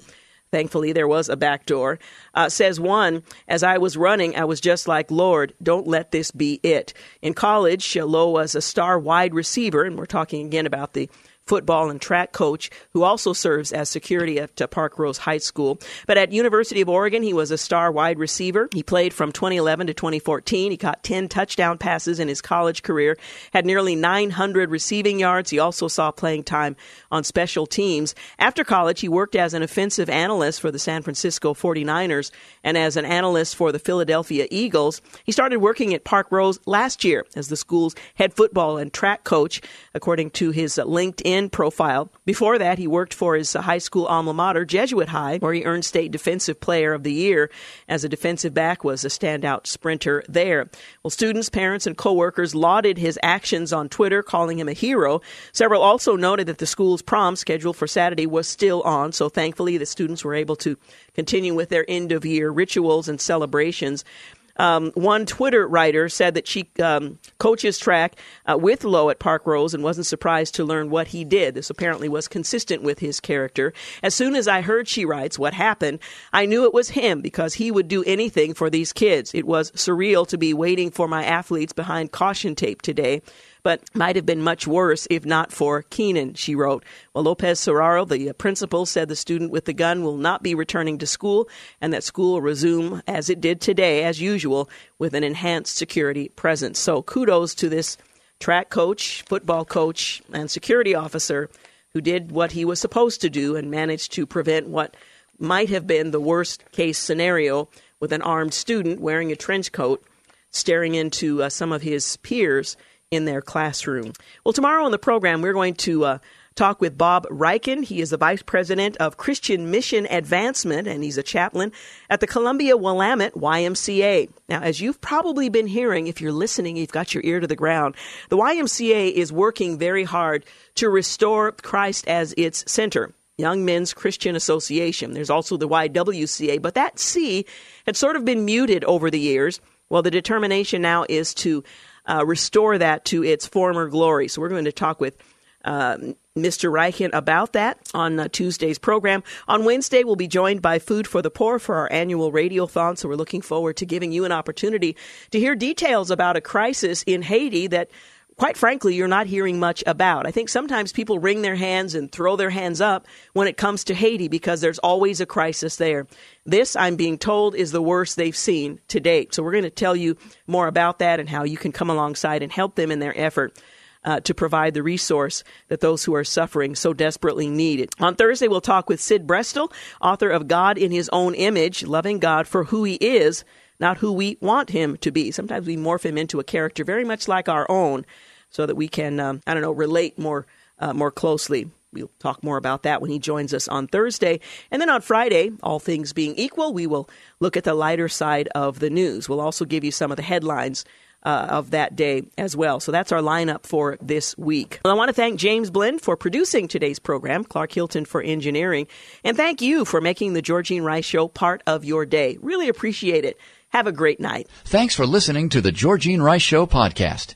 Thankfully, there was a back door. Uh, says one, as I was running, I was just like, Lord, don't let this be it. In college, Lowe was a star wide receiver, and we're talking again about the football and track coach who also serves as security at uh, Parkrose High School. But at University of Oregon, he was a star wide receiver. He played from 2011 to 2014. He caught 10 touchdown passes in his college career, had nearly 900 receiving yards. He also saw playing time on special teams. After college, he worked as an offensive analyst for the San Francisco 49ers and as an analyst for the Philadelphia Eagles. He started working at Parkrose last year as the school's head football and track coach, according to his LinkedIn Profile. Before that, he worked for his high school alma mater, Jesuit High, where he earned State Defensive Player of the Year. As a defensive back, was a standout sprinter there. Well, students, parents, and coworkers lauded his actions on Twitter, calling him a hero. Several also noted that the school's prom scheduled for Saturday was still on, so thankfully the students were able to continue with their end of year rituals and celebrations. Um, one Twitter writer said that she um, coaches track uh, with Lowe at Park Parkrose and wasn't surprised to learn what he did. This apparently was consistent with his character. As soon as I heard, she writes, what happened, I knew it was him because he would do anything for these kids. It was surreal to be waiting for my athletes behind caution tape today but might have been much worse if not for Keenan, she wrote. Well, Lopez Serraro, the principal, said the student with the gun will not be returning to school and that school will resume as it did today, as usual, with an enhanced security presence. So kudos to this track coach, football coach, and security officer who did what he was supposed to do and managed to prevent what might have been the worst case scenario with an armed student wearing a trench coat staring into uh, some of his peers in their classroom. Well, tomorrow on the program, we're going to uh, talk with Bob Ryken. He is the Vice President of Christian Mission Advancement, and he's a chaplain at the Columbia Willamette YMCA. Now, as you've probably been hearing, if you're listening, you've got your ear to the ground, the YMCA is working very hard to restore Christ as its center. Young Men's Christian Association. There's also the YWCA, but that C had sort of been muted over the years. Well, the determination now is to uh, restore that to its former glory. So we're going to talk with Mr. Ryken about that on uh, Tuesday's program. On Wednesday, we'll be joined by Food for the Poor for our annual radiothon. So we're looking forward to giving you an opportunity to hear details about a crisis in Haiti that quite frankly, you're not hearing much about. I think sometimes people wring their hands and throw their hands up when it comes to Haiti because there's always a crisis there. This, I'm being told, is the worst they've seen to date. So we're going to tell you more about that and how you can come alongside and help them in their effort. Uh, to provide the resource that those who are suffering so desperately need. On Thursday, we'll talk with Sid Brestel, author of God in His Own Image, loving God for who He is, not who we want Him to be. Sometimes we morph Him into a character very much like our own so that we can, um, I don't know, relate more uh, more closely. We'll talk more about that when he joins us on Thursday. And then on Friday, all things being equal, we will look at the lighter side of the news. We'll also give you some of the headlines uh, of that day as well. So that's our lineup for this week. Well, I want to thank James Blend for producing today's program, Clark Hilton for engineering, and thank you for making the Georgene Rice Show part of your day. Really appreciate it. Have a great night. Thanks for listening to the Georgene Rice Show podcast.